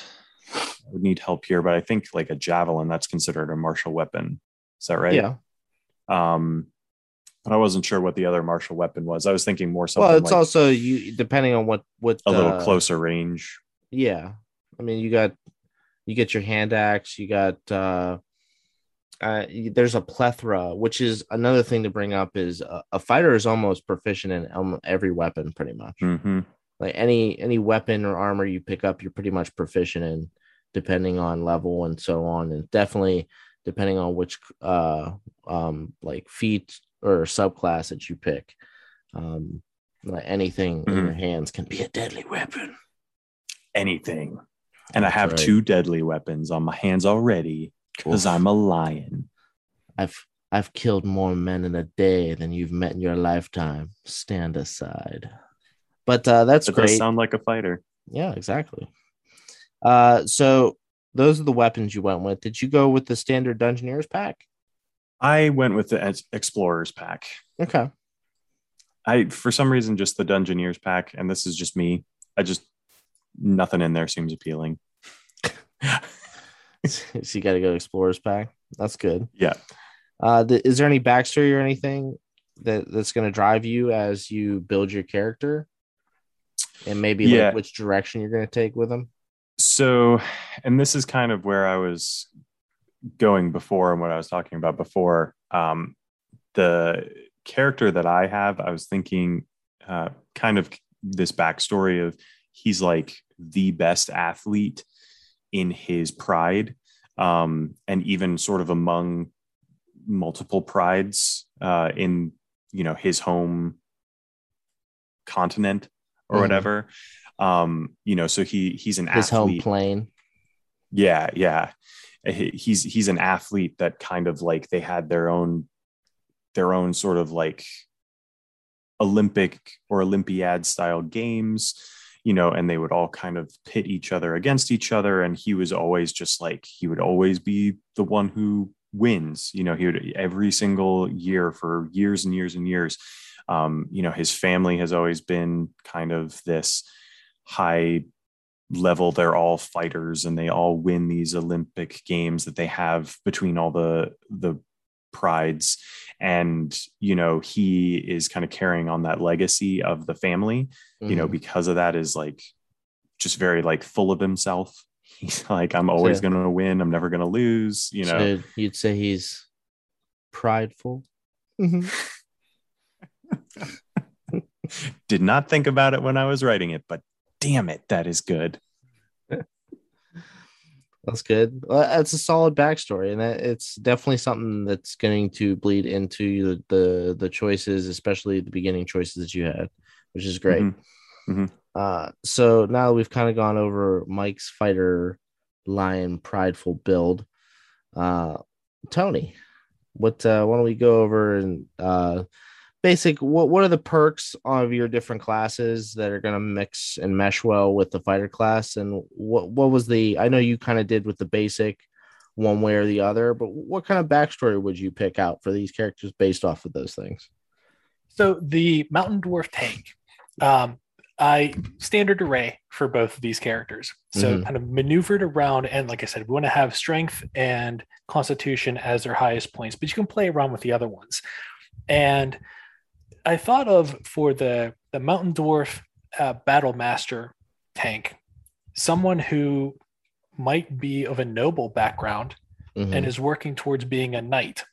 I would need help here, but I think like a javelin that's considered a martial weapon. Is that right? Yeah. Um, but I wasn't sure what the other martial weapon was. I was thinking more something Well, it's like also you depending on what what a little uh, closer range. Yeah. I mean, you got you get your hand axe, you got uh uh there's a plethora, which is another thing to bring up is a, a fighter is almost proficient in every weapon pretty much. hmm Like any any weapon or armor you pick up, you're pretty much proficient in depending on level and so on and definitely depending on which uh um like feat or subclass that you pick. Um like anything in Mhm. your hands can be a deadly weapon. Anything. And I have right. two deadly weapons on my hands already because I'm a lion. I've I've killed more men in a day than you've met in your lifetime. Stand aside. But uh, that's That does great. sound like a fighter. yeah, exactly. Uh, so those are the weapons you went with. Did you go with the standard Dungeoneers pack? I went with the Explorers pack. Okay. I, for some reason, just the Dungeoneers pack, and this is just me. I just nothing in there seems appealing. so you got to go Explorers pack. That's good. Yeah. Uh, th- is there any backstory or anything that that's going to drive you as you build your character, and maybe Yeah. like which direction you're going to take with them? So, and this is kind of where I was going before and what I was talking about before. Um, the character that I have, I was thinking uh, kind of this backstory of he's like the best athlete in his pride, um, and even sort of among multiple prides uh, in you know his home continent or Mhm. whatever. Um, you know, so he he's an His home plane. Yeah, yeah. He- He's he's an athlete that kind of like they had their own their own sort of like Olympic or Olympiad style games, you know, and they would all kind of pit each other against each other. And he was always just like he would always be the one who wins. You know, he would every single year for years and years and years. Um, you know, his family has always been kind of this high level they're all fighters and they all win these olympic games that they have between all the the prides and you know he is kind of carrying on that legacy of the family you know Mhm. because of that is like just very like full of himself he's like i'm always Yeah. going to win i'm never going to lose you know So you'd say he's prideful. did not think about it when i was writing it but damn it that is good That's good. Well, that's a solid backstory, and it's definitely something that's going to bleed into the, the the choices, especially the beginning choices that you had, which is great. Mhm. Uh, so now we've kind of gone over Mike's fighter lion prideful build, uh, Tony, what uh, why don't we go over and uh, basic what what are the perks of your different classes that are going to mix and mesh well with the fighter class and what what was the i know you kind of did with the basic one way or the other but what kind of backstory would you pick out for these characters based off of those things So the Mountain Dwarf tank, um, I standard array for both of these characters. So Mhm. kind of maneuvered around, and like I said, we want to have strength and constitution as their highest points, but you can play around with the other ones. And I thought of for the the Mountain Dwarf uh, Battle Master tank, someone who might be of a noble background Mhm. and is working towards being a knight.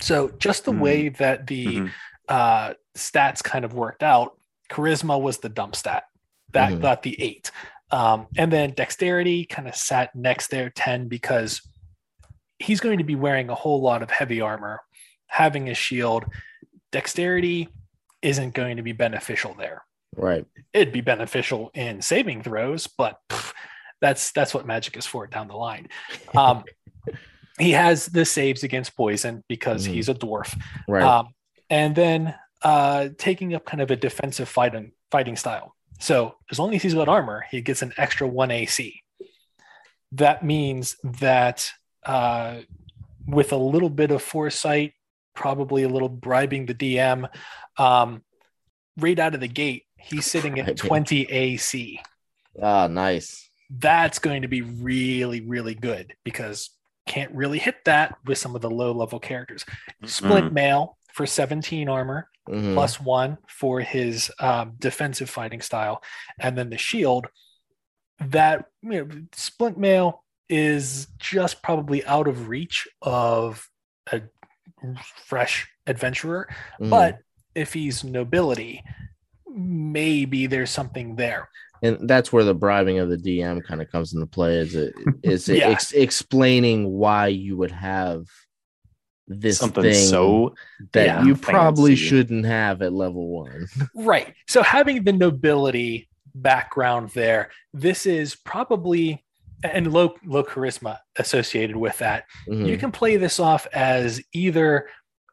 So just the Hmm. way that the Mhm. uh, stats kind of worked out, charisma was the dump stat that Mhm. got the eight, um, and then dexterity kind of sat next there ten because he's going to be wearing a whole lot of heavy armor, having a shield. Dexterity isn't going to be beneficial there. Right. It'd be beneficial in saving throws, but pff, that's that's what magic is for down the line. Um, he has the saves against poison because Mhm. he's a dwarf, Right. um, and then uh, taking up kind of a defensive fighting fighting style. So as long as he's got armor, he gets an extra one AC. That means that uh, with a little bit of foresight, probably a little bribing the DM, um, right out of the gate, he's sitting at 20 AC. ah, nice. That's going to be really, really good because can't really hit that with some of the low level characters. Splint mail for 17 armor, Mhm. plus one for his um, defensive fighting style, and then the shield. That you know, splint mail is just probably out of reach of a fresh adventurer, Mhm. but if he's nobility, maybe there's something there. and that's where the bribing of the DM kind of comes into play. Is it is it Yeah. ex- explaining why you would have this Something thing so that Yeah. you probably fancy. shouldn't have at level one. Right. So having the nobility background there, this is probably and low low charisma associated with that. Mhm. You can play this off as either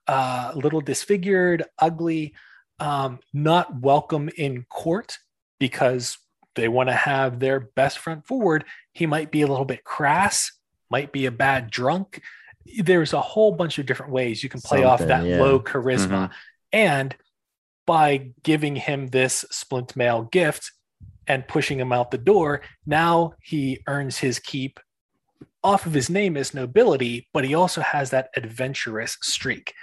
uh, a little disfigured, ugly, um, not welcome in court because they want to have their best front forward. He might be a little bit crass, might be a bad drunk. There's a whole bunch of different ways you can play off that yeah. low charisma. And by giving him this splint mail gift and pushing him out the door, now he earns his keep off of his name as nobility, but he also has that adventurous streak.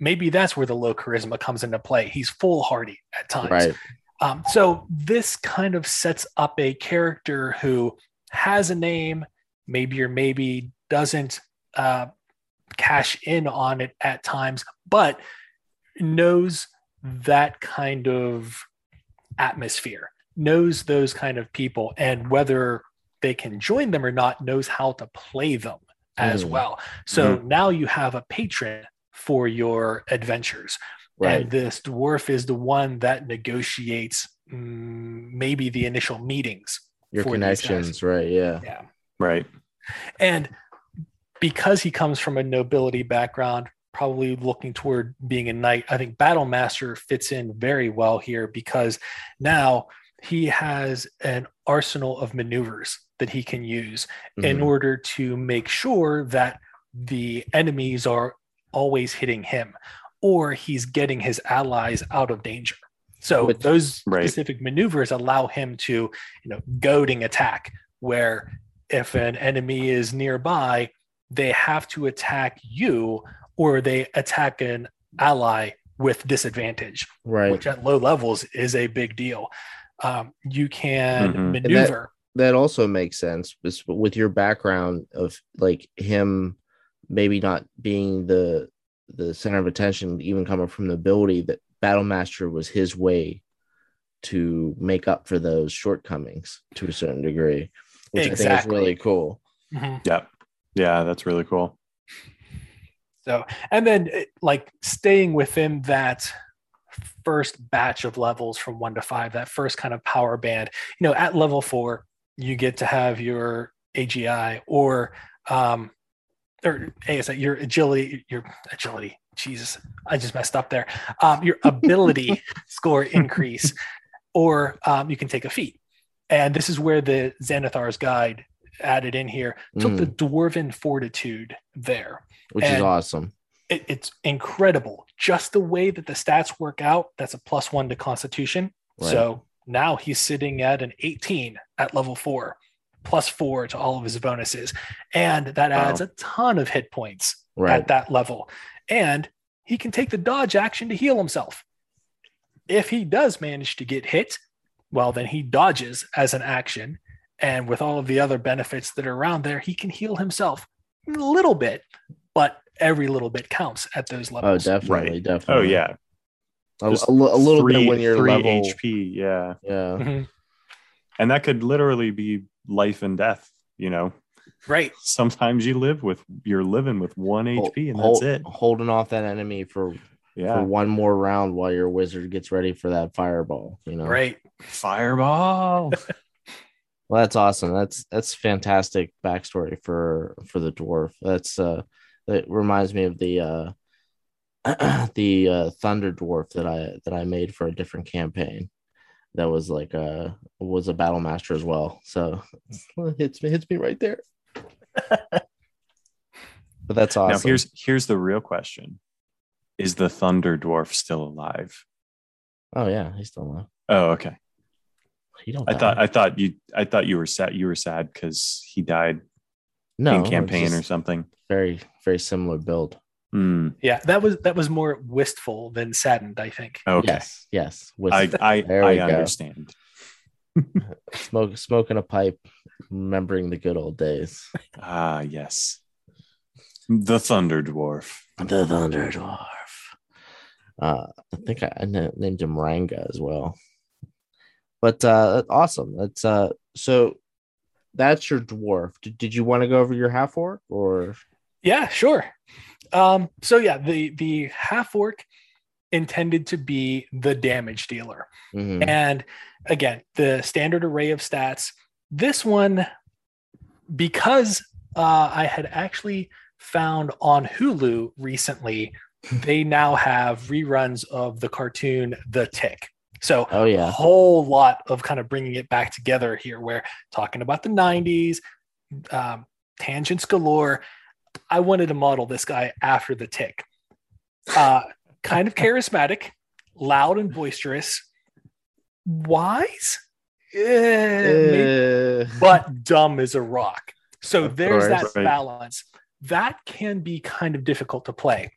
Maybe that's where the low charisma comes into play. He's foolhardy at times. right. Um, so this kind of sets up a character who has a name, maybe or maybe doesn't uh, cash in on it at times, but knows that kind of atmosphere, knows those kind of people, and whether they can join them or not, knows how to play them as Mm. well. So now you have a patron for your adventures. Right. And this dwarf is the one that negotiates mm, maybe the initial meetings. Your for connections, right? Yeah. Yeah. right. And because he comes from a nobility background, probably looking toward being a knight, I think Battle Master fits in very well here because now he has an arsenal of maneuvers that he can use in Mhm. order to make sure that the enemies are always hitting him or he's getting his allies out of danger. So Which- those Right. specific maneuvers allow him to, you know, goading attack where if an enemy is nearby, they have to attack you or they attack an ally with disadvantage, right. which at low levels is a big deal. Um, you can Mhm. And that- maneuver. that also makes sense with your background of like him maybe not being the the center of attention even coming from the ability that battle master was his way to make up for those shortcomings to a certain degree which i think is really cool Mhm. Yeah. Yeah, that's really cool. So, and then eh, like staying within that first batch of levels from one to five, that first kind of power band, you know, at level four, you get to have your AGI or, um, or ASI, your agility, your agility. Jesus, I just messed up there. Um, your ability score increase, or um, you can take a feat. And this is where the Xanathar's guide added in here took the dwarven fortitude there which is awesome it, it's incredible. Just the way that the stats work out that's a plus one to constitution. Right. so now he's sitting at an 18 at level four plus four to all of his bonuses. And that adds Wow. a ton of hit points right. at that level. And he can take the dodge action to heal himself. If he does manage to get hit well then he dodges as an action. And with all of the other benefits that are around there he can heal himself a little bit but every little bit counts at those levels. oh definitely Right. definitely Oh yeah. a, a a little bit when you're three level HP, yeah. yeah Mhm. And that could literally be life and death, you know. Right. Sometimes you live with you're living with one Hol- HP and hol- that's it. Holding off that enemy for Yeah. for one more round while your wizard gets ready for that fireball. You know, Right. Fireball. Well, that's awesome. That's that's fantastic backstory for for the dwarf. That's uh, that reminds me of the uh, the uh, thunder dwarf that I that I made for a different campaign. That was like a was a battle master as well. So it hits me hits me right there. but that's awesome. Now here's here's the real question. Is the Thunder Dwarf still alive? oh yeah, he's still alive. Oh, okay. He don't. I die. thought I thought you I thought you were sad you were sad because he died no in campaign or something. very very similar build. Hmm. Yeah. That was that was more wistful than saddened, I think. Okay. Yes, yes. With I I, I understand. smoke smoking a pipe, remembering the good old days. Ah, yes. The Thunder Dwarf. The Thunder Dwarf. Uh, I think I, I named him Ranga as well. But uh, awesome. That's uh, so that's your dwarf. Did, did you want to go over your half orc or? Yeah, sure. Um, so yeah, the the half orc intended to be the damage dealer. Mhm. And again, the standard array of stats. This one, because uh, I had actually found on Hulu recently, they now have reruns of the cartoon The Tick. So Oh a whole lot of kind of bringing it back together here, where talking about the 90s, um, tangents galore. I wanted to model this guy after the tick. Uh, kind of charismatic, loud and boisterous, wise, Eh, Uh, but dumb as a rock. So there's that. Right. balance. That can be kind of difficult to play.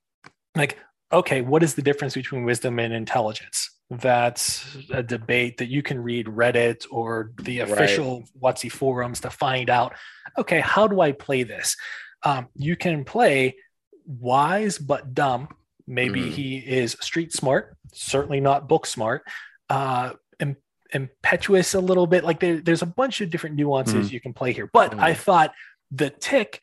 Like, okay, what is the difference between wisdom and intelligence? That's a debate that you can read Reddit or the Right. official WotC forums to find out. Okay, how do I play this? Um, you can play wise but dumb. Maybe Mhm. he is street smart, certainly not book smart. Uh, im- impetuous a little bit. Like there, there's a bunch of different nuances you can play here. But I thought the tick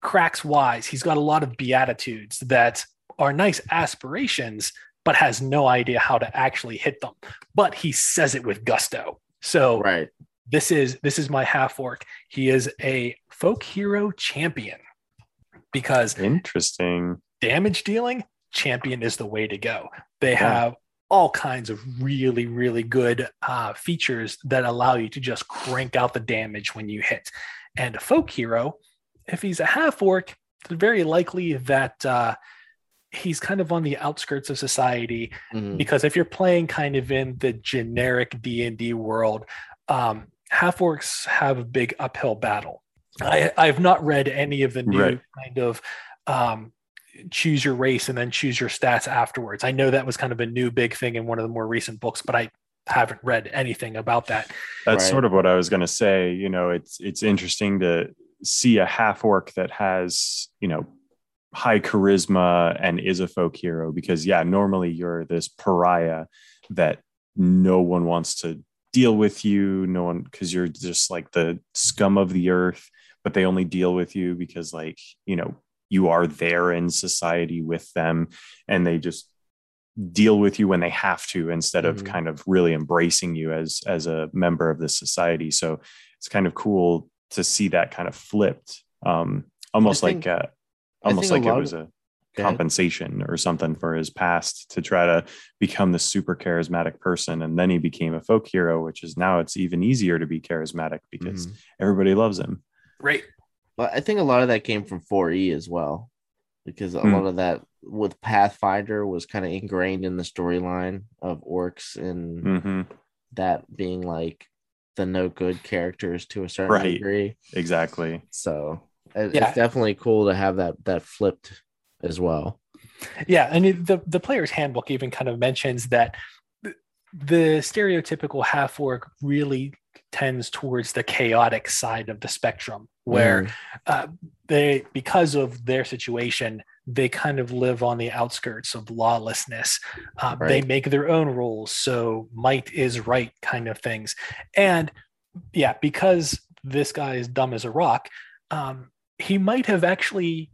cracks wise. He's got a lot of beatitudes that are nice aspirations, but has no idea how to actually hit them. But he says it with gusto. So right. this is this is my half orc. He is a folk hero champion because Interesting. damage dealing champion is the way to go they Yeah. have all kinds of really really good uh, features that allow you to just crank out the damage when you hit and a folk hero if he's a half orc it's very likely that uh, he's kind of on the outskirts of society Mhm. because if you're playing kind of in the generic d&d world um, half orcs have a big uphill battle I, i've not read any of the new Right. kind of um, choose your race and then choose your stats afterwards i know that was kind of a new big thing in one of the more recent books but i haven't read anything about that That's Right. sort of what I was going to say. You know, it's it's interesting to see a half orc that has you know high charisma and is a folk hero because yeah, normally you're this pariah that no one wants to deal with you. No one because you're just like the scum of the earth, but they only deal with you because like you know you are there in society with them, and they just deal with you when they have to instead of Mhm. kind of really embracing you as as a member of the society so it's kind of cool to see that kind of flipped um almost think- like uh almost like it was of- a compensation or something for his past to try to become the super charismatic person and then he became a folk hero which is now it's even easier to be charismatic because Mhm. everybody loves him right But I think a lot of that came from 4E as well, because a Hmm. lot of that with Pathfinder was kind of ingrained in the storyline of orcs and hmm that being like the no good characters to a certain Right. degree. exactly So it- Yeah. it's definitely cool to have that that flipped as well. Yeah, and the the player's handbook even kind of mentions that the stereotypical half orc really tends towards the chaotic side of the spectrum, where Mm, uh, they because of their situation they kind of live on the outskirts of lawlessness uh, they make their own rules so might is right kind of things and yeah because this guy is dumb as a rock um, he might have actually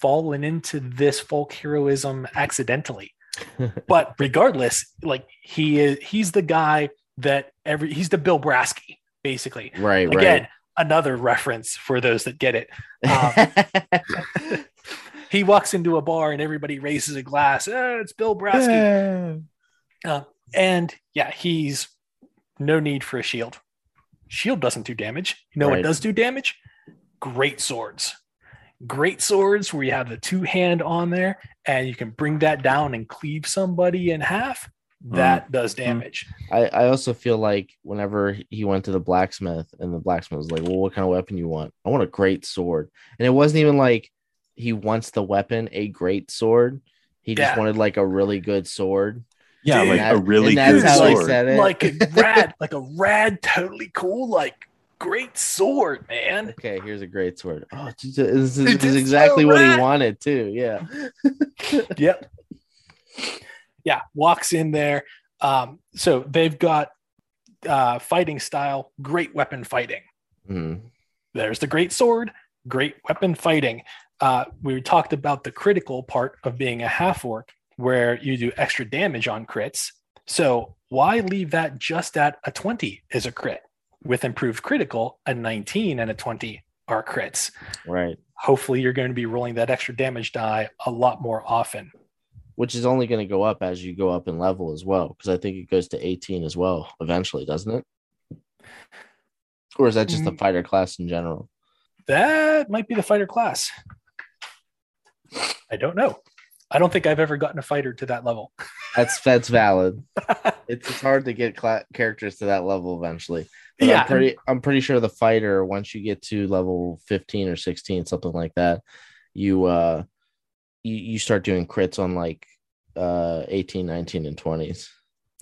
fallen into this folk heroism accidentally. but regardless, like he is, he's the guy that every he's the Bill Brasky, basically. Right, Again, right. another reference for those that get it. Um, he walks into a bar and everybody raises a glass. Oh, it's Bill Brasky. Uh, and yeah, he's no need for a shield. Shield doesn't do damage. You know Right. what does do damage? Great swords. Great swords where you have the two hand on there and you can bring that down and cleave somebody in half. Hmm. That does hmm. damage. I, I also feel like whenever he went to the blacksmith and the blacksmith was like, Well, what kind of weapon you want? I want a great sword. And it wasn't even like he wants the weapon, a great sword. He just Yeah. wanted like a really good sword. Yeah, Dude, like And a really good sword. Like a rad, like a rad, totally cool, like great sword, man. Okay, here's a great sword. Oh, this is, this is exactly so what he wanted too. Yeah. Yep. Yeah, walks in there. Um, so they've got uh, fighting style, great weapon fighting. Mhm. There's the great sword, great weapon fighting. Uh, we talked about the critical part of being a half orc, where you do extra damage on crits. So why leave that just at a 20 is a crit? With improved critical, a 19 and a 20 are crits. Right. Hopefully, you're going to be rolling that extra damage die a lot more often. Which is only going to go up as you go up in level as well, because I think it goes to 18 as well eventually, doesn't it? Or is that just the Mm. fighter class in general? That might be the fighter class. I don't know. I don't think I've ever gotten a fighter to that level. That's that's valid. it's, it's hard to get cla characters to that level eventually. But Yeah. I'm pretty I'm pretty sure the fighter once you get to level 15 or 16 something like that, you uh you, you start doing crits on like uh 18, 19 and 20s.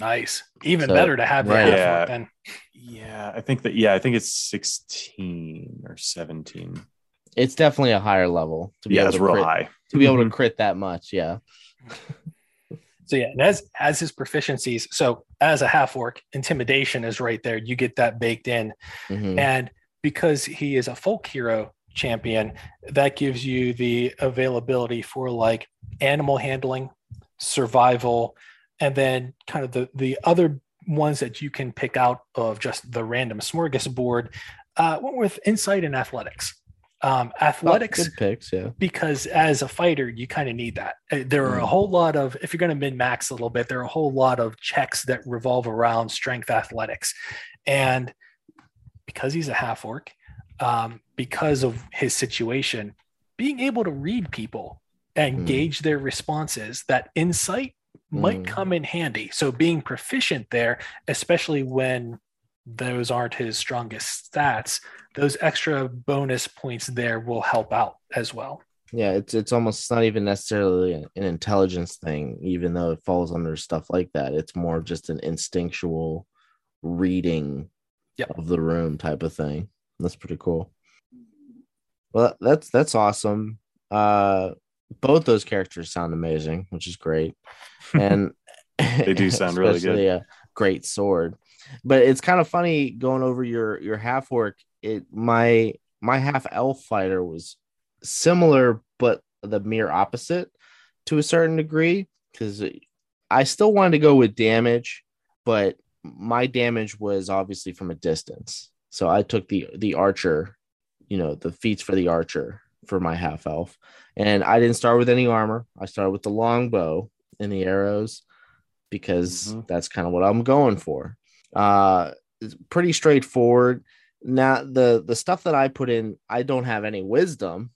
Nice. Even So, better to have right. half Yeah. then. Yeah, I think that. Yeah, I think it's sixteen or seventeen. It's definitely a higher level to be Yeah, able it's to real crit, high. to be able to crit that much, yeah. So yeah, and as as his proficiencies, so as a half orc, intimidation is right there. You get that baked in. Mhm. And because he is a folk hero champion, that gives you the availability for like animal handling, survival, and then kind of the the other ones that you can pick out of just the random smorgasbord. Uh, went with insight and athletics. Um, Oh, athletics good picks, yeah. because as a fighter, you kind of need that. Uh, There are a Mm. whole lot of, if you're going to min max a little bit, there are a whole lot of checks that revolve around strength athletics. And because he's a half orc, um, because of his situation, being able to read people and Mm. gauge their responses, that insight might Mm. come in handy. So being proficient there, especially when those aren't his strongest stats, those extra bonus points there will help out as well. Yeah, it's it's almost not even necessarily an, an intelligence thing, even though it falls under stuff like that. It's more just an instinctual reading Yep. of the room type of thing. That's pretty cool. Well, that's that's awesome. Uh, both those characters sound amazing, which is great, and They do sound really good. especially A great sword, but it's kind of funny going over your your half orc. It my my half elf fighter was similar, but the mere opposite to a certain degree because I still wanted to go with damage, but my damage was obviously from a distance. So I took the the archer, you know, the feats for the archer for my half elf, and I didn't start with any armor. I started with the longbow and the arrows because Mhm. that's kind of what I'm going for. Uh, it's pretty straightforward. Now the the stuff that I put in, I don't have any wisdom,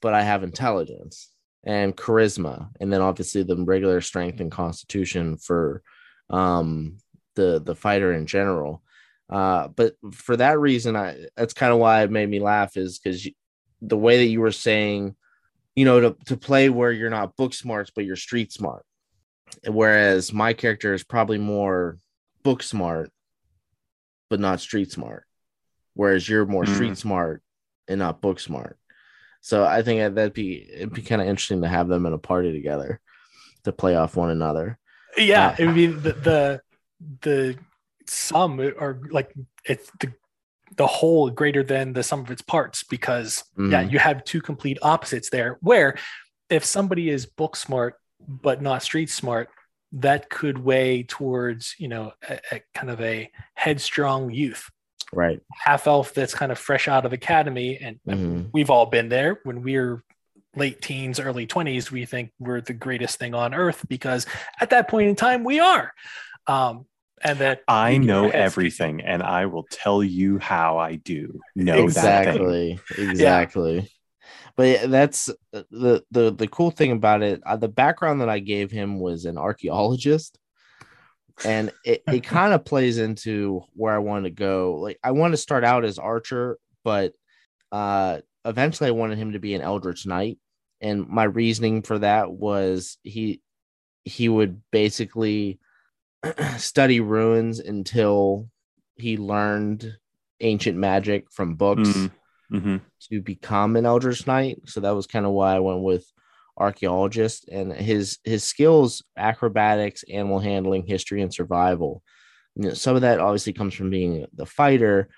but I have intelligence and charisma, and then obviously the regular strength and constitution for um the the fighter in general. Uh, but for that reason, I that's kind of why it made me laugh is because the way that you were saying, you know, to to play where you're not book smarts but you're street smart, whereas my character is probably more book smart but not street smart, whereas you're more Mm. street smart and not book smart. So I think that- that'd be it'd be kind of interesting to have them in a party together to play off one another. Yeah, Uh, it would be the the the sum or like it's the the whole greater than the sum of its parts because yeah Mhm. you have two complete opposites there where if somebody is book smart but not street smart that could weigh towards you know a, a kind of a headstrong youth. Right. half elf that's kind of fresh out of academy and Mhm. we've all been there. When we're late teens early 20s we think we're the greatest thing on earth because at that point in time we are. Um and that I know everything, and I will tell you how I do know that exactly. Exactly but that's uh, the the the cool thing about it uh, the background that i gave him was an archaeologist. And it, it kind of plays into where i want to go. Like i want to start out as archer but uh eventually i wanted him to be an eldritch knight. And my reasoning for that was he he would basically study ruins until he learned ancient magic from books. Mm, mhm. to become an Eldritch Knight. So that was kind of why I went with archaeologist and his his skills acrobatics animal handling history and survival you know, some of that obviously comes from being the fighter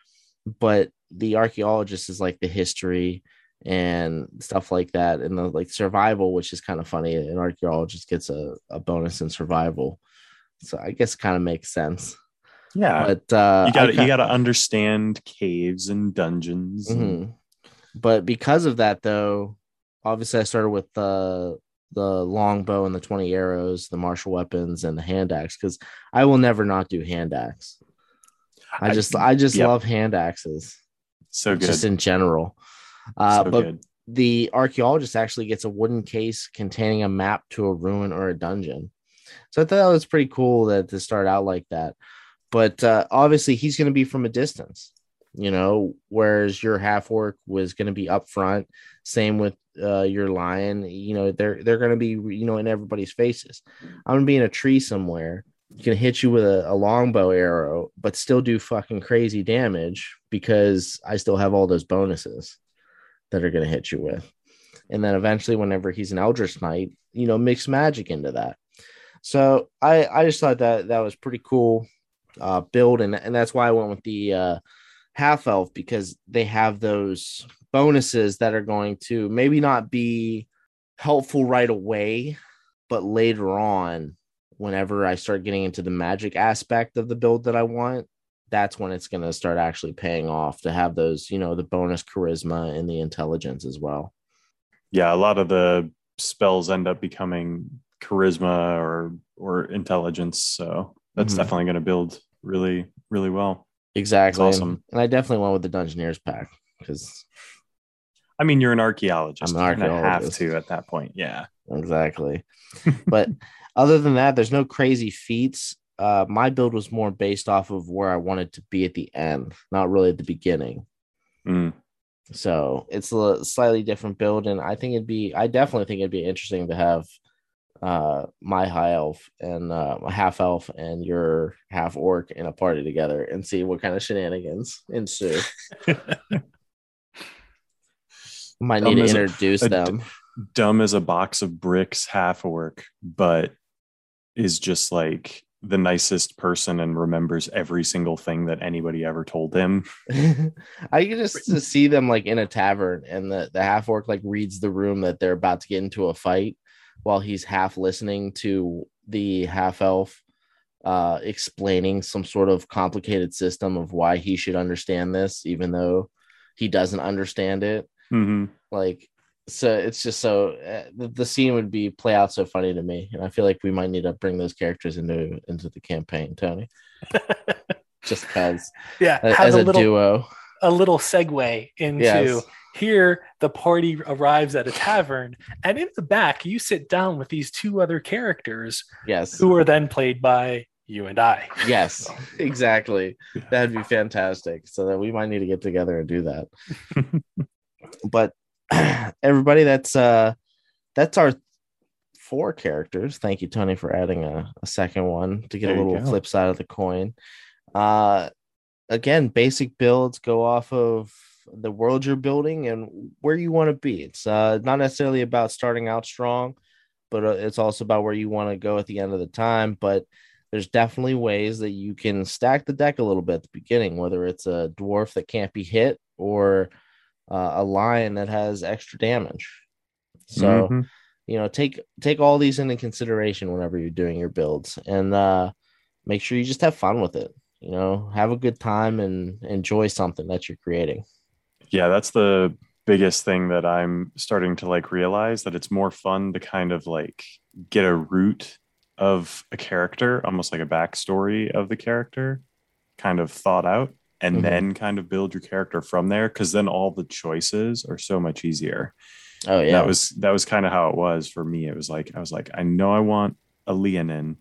but the archaeologist is like the history and stuff like that and the like survival which is kind of funny an archaeologist gets a, a bonus in survival so i guess kind of makes sense Yeah, but uh you got to you got to understand caves and dungeons. and- Mhm. But because of that, though, obviously I started with the the longbow and the twenty arrows, the martial weapons, and the hand axe because I will never not do hand axe. I I- just I just yep. love hand axes, so good, just in general. Uh, so but good. the archaeologist actually gets a wooden case containing a map to a ruin or a dungeon. So I thought that was pretty cool that to start out like that. But uh, obviously, he's going to be from a distance, you know, whereas your half orc was going to be up front. Same with uh, your lion, you know, they're they're going to be, you know, in everybody's faces. I'm going to be in a tree somewhere. Can hit you with a, a longbow arrow, but still do fucking crazy damage because I still have all those bonuses that are going to hit you with. And then eventually, whenever he's an Eldritch Knight, you know, mix magic into that. So I I just thought that that was pretty cool uh, build, and and that's why I went with the uh, half elf because they have those bonuses that are going to maybe not be helpful right away, but later on, whenever I start getting into the magic aspect of the build that I want, that's when it's going to start actually paying off to have those, you know, the bonus charisma and the intelligence as well. Yeah, a lot of the spells end up becoming charisma or or intelligence. So that's Mhm. definitely going to build really really well. Exactly. That's awesome. And I definitely went with the Dungeoneers pack because I mean, you're an archaeologist. I'm an gonna have archaeologist. to at that point. Yeah. exactly. but other than that, there's no crazy feats. Uh, my build was more based off of where I wanted to be at the end, not really at the beginning. Mm. So it's a slightly different build, and I think it'd be, I definitely think it'd be interesting to have uh my high elf and uh my half elf and your half orc in a party together and see what kind of shenanigans ensue. Might need to a- introduce a d- them. Dumb as a box of bricks, half orc, but is just like the nicest person and remembers every single thing that anybody ever told him. I can just see them like in a tavern and the, the half orc like reads the room that they're about to get into a fight while he's half listening to the half elf uh explaining some sort of complicated system of why he should understand this even though he doesn't understand it Mm-hmm. like so it's just so uh, the, the scene would be play out so funny to me and i feel like we might need to bring those characters into into the campaign tony just because yeah as a a little duo a little segue into Yes. Here the party arrives at a tavern and in the back you sit down with these two other characters yes. who are then played by you and i. Yes exactly. That'd be fantastic. So that we might need to get together and do that. But everybody that's uh that's our four characters. Thank you tony for adding a, a second one to get There a little flip side of the coin. Uh again basic builds go off of the world you're building and where you want to be it's uh not necessarily about starting out strong but uh, it's also about where you want to go at the end of the time but there's definitely ways that you can stack the deck a little bit at the beginning, whether it's a dwarf that can't be hit or uh, a lion that has extra damage. So, Mhm. you know, take take all these into consideration whenever you're doing your builds, and uh, make sure you just have fun with it. You know, have a good time and enjoy something that you're creating. Yeah that's the biggest thing that i'm starting to like realize that it's more fun to kind of like get a root of a character almost like a backstory of the character kind of thought out and Mhm. then kind of build your character from there because then all the choices are so much easier. Oh yeah, that was that was kind of how it was for me. It was like i was like i know i want a leonin.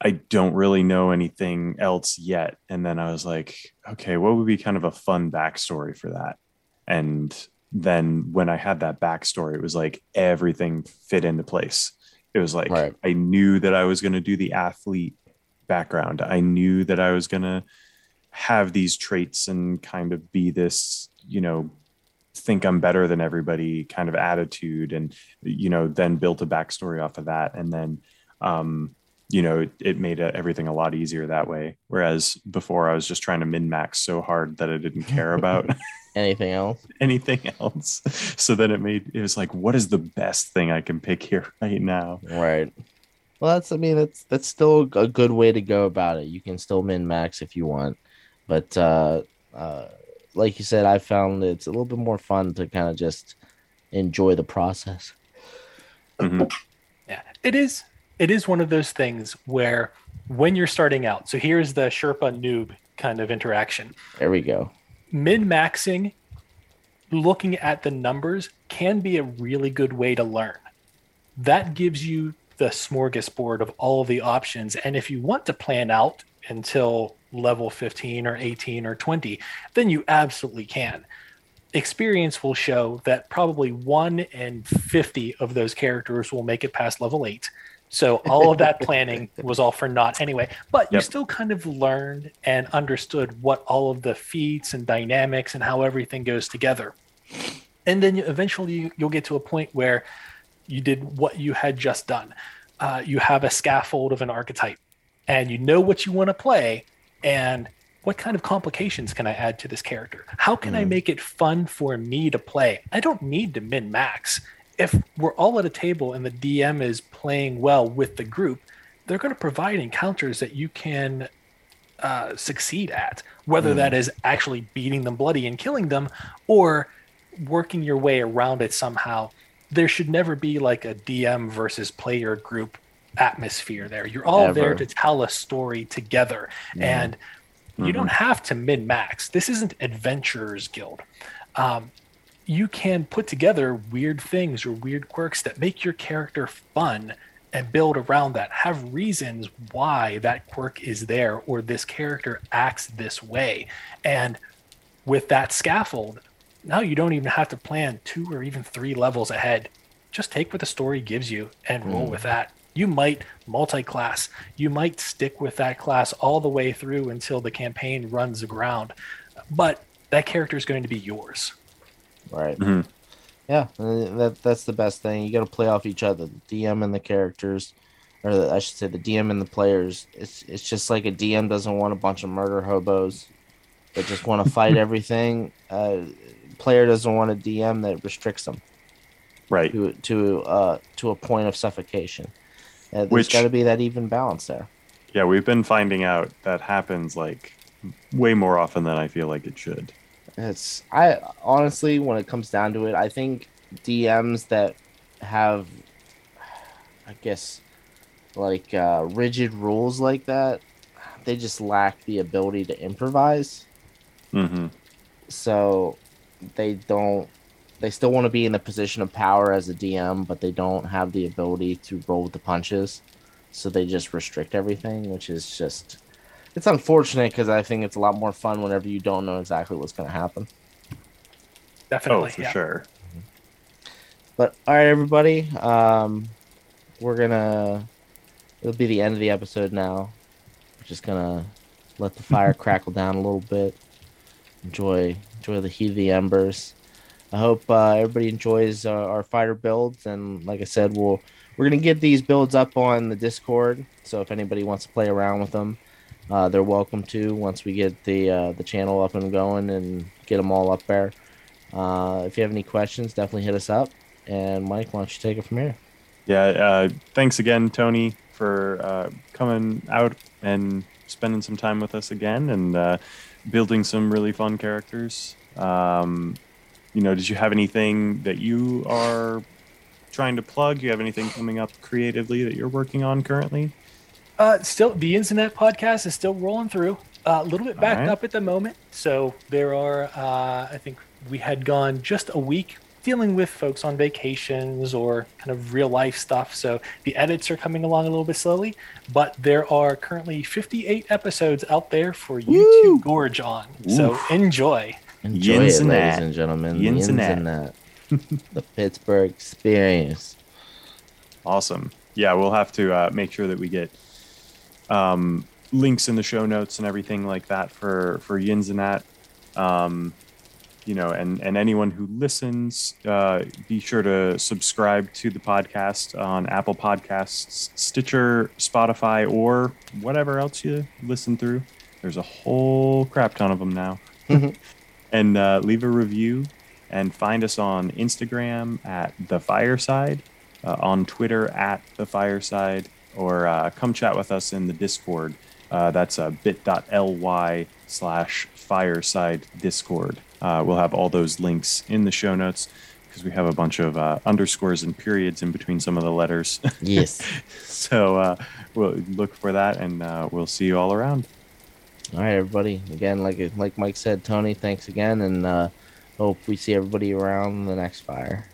I don't really know anything else yet. And then i was like okay what would be kind of a fun backstory for that and then when i had that backstory it was like everything fit into place. It was like Right. i knew that i was going to do the athlete background. I knew that i was going to have these traits and kind of be this you know think I'm better than everybody kind of attitude. And you know then built a backstory off of that. And then um you know it, it made uh everything a lot easier that way. Whereas before I was just trying to min max so hard that I didn't care about anything else? anything else so then it made it was like what is the best thing I can pick here right now Right. Well, that's I mean that's that's still a good way to go about it. You can still min max if you want, but uh, uh, like you said, I found it's a little bit more fun to kind of just enjoy the process. Mhm. Yeah, it is. It is one of those things where when you're starting out, so here's the Sherpa noob kind of interaction. There we go. Min maxing, looking at the numbers can be a really good way to learn. That gives you the smorgasbord of all the options. And if you want to plan out until level 15 or 18 or 20, then you absolutely can. Experience will show that probably one in 50 of those characters will make it past level 8. So all of that planning was all for naught anyway. But you Yep. still kind of learned and understood what all of the feats and dynamics and how everything goes together. And then eventually you- you'll get to a point where you did what you had just done. Uh, you have a scaffold of an archetype and you know what you want to play and what kind of complications can I add to this character? How can I Mm. make it fun for me to play? I don't need to min max. If we're all at a table and the DM is playing well with the group, they're going to provide encounters that you can uh, succeed at, whether Mm. that is actually beating them bloody and killing them or working your way around it somehow. There should never be like a DM versus player group atmosphere there. You're all there to tell a story together. Mhm. And you Mhm. don't have to min max. This isn't Adventurers Guild. Um, you can put together weird things or weird quirks that make your character fun and build around that. Have reasons why that quirk is there or this character acts this way. And with that scaffold, now you don't even have to plan two or even three levels ahead. Just take what the story gives you and roll Mm. with that. You might multi class. You might stick with that class all the way through until the campaign runs aground. But that character is going to be yours. Right. Mhm. Yeah, uh, that that's the best thing. You got to play off each other, the DM and the characters, or the, I should say the DM and the players. It's it's just like a DM doesn't want a bunch of murder hobos that just want to fight everything. Uh, player doesn't want a DM that restricts them right to to uh to a point of suffocation. Uh, there's Which- got to be that even balance there. yeah we've been finding out that happens like way more often than I feel like it should It's I honestly, when it comes down to it, I think DMs that have, I guess, like uh, rigid rules like that, they just lack the ability to improvise. hmm So they don't. They still want to be in the position of power as a DM, but they don't have the ability to roll with the punches. So they just restrict everything, which is just. It's unfortunate because I think it's a lot more fun whenever you don't know exactly what's going to happen. Definitely. oh for yeah. sure But all right, everybody. Um, we're gonna. It'll be the end of the episode now. We're just gonna let the fire crackle down a little bit. Enjoy, enjoy the heat of the embers. I hope uh, everybody enjoys uh, our fighter builds. And like I said, we'll we're gonna get these builds up on the Discord. So if anybody wants to play around with them, uh, they're welcome to. Once we get the uh, the channel up and going and get them all up there. Uh, if you have any questions, definitely hit us up. And Mike, why don't you take it from here? Yeah. Uh, thanks again, Tony, for uh, coming out and spending some time with us again and uh, building some really fun characters. Um, you know, did you have anything that you are trying to plug? Do You have anything coming up creatively that you're working on currently? Uh, still, the Internet podcast is still rolling through. Uh, a little bit backed right. up at the moment. So there are, uh, I think we had gone just a week dealing with folks on vacations or kind of real life stuff. So the edits are coming along a little bit slowly, but there are currently 58 episodes out there for you Woo! to gorge on. So enjoy. Enjoy Yins it, and ladies that. and gentlemen. Yins and Yins that. the Pittsburgh experience. Awesome. Yeah, we'll have to uh, make sure that we get um, links in the show notes and everything like that for for Yins and that. Um, you know, and and anyone who listens, uh, be sure to subscribe to the podcast on Apple Podcasts, Stitcher, Spotify, or whatever else you listen through. There's a whole crap ton of them now. and uh, leave a review and find us on Instagram at the Fireside, uh, on Twitter at the Fireside, or uh, come chat with us in the Discord. Uh, that's uh, bit.ly slash Fireside Discord. Uh, we'll have all those links in the show notes because we have a bunch of uh, underscores and periods in between some of the letters. Yes. so uh, we'll look for that, and uh, we'll see you all around. All right, everybody. Again, like like Mike said, Tony, thanks again, and uh, hope we see everybody around the next fire.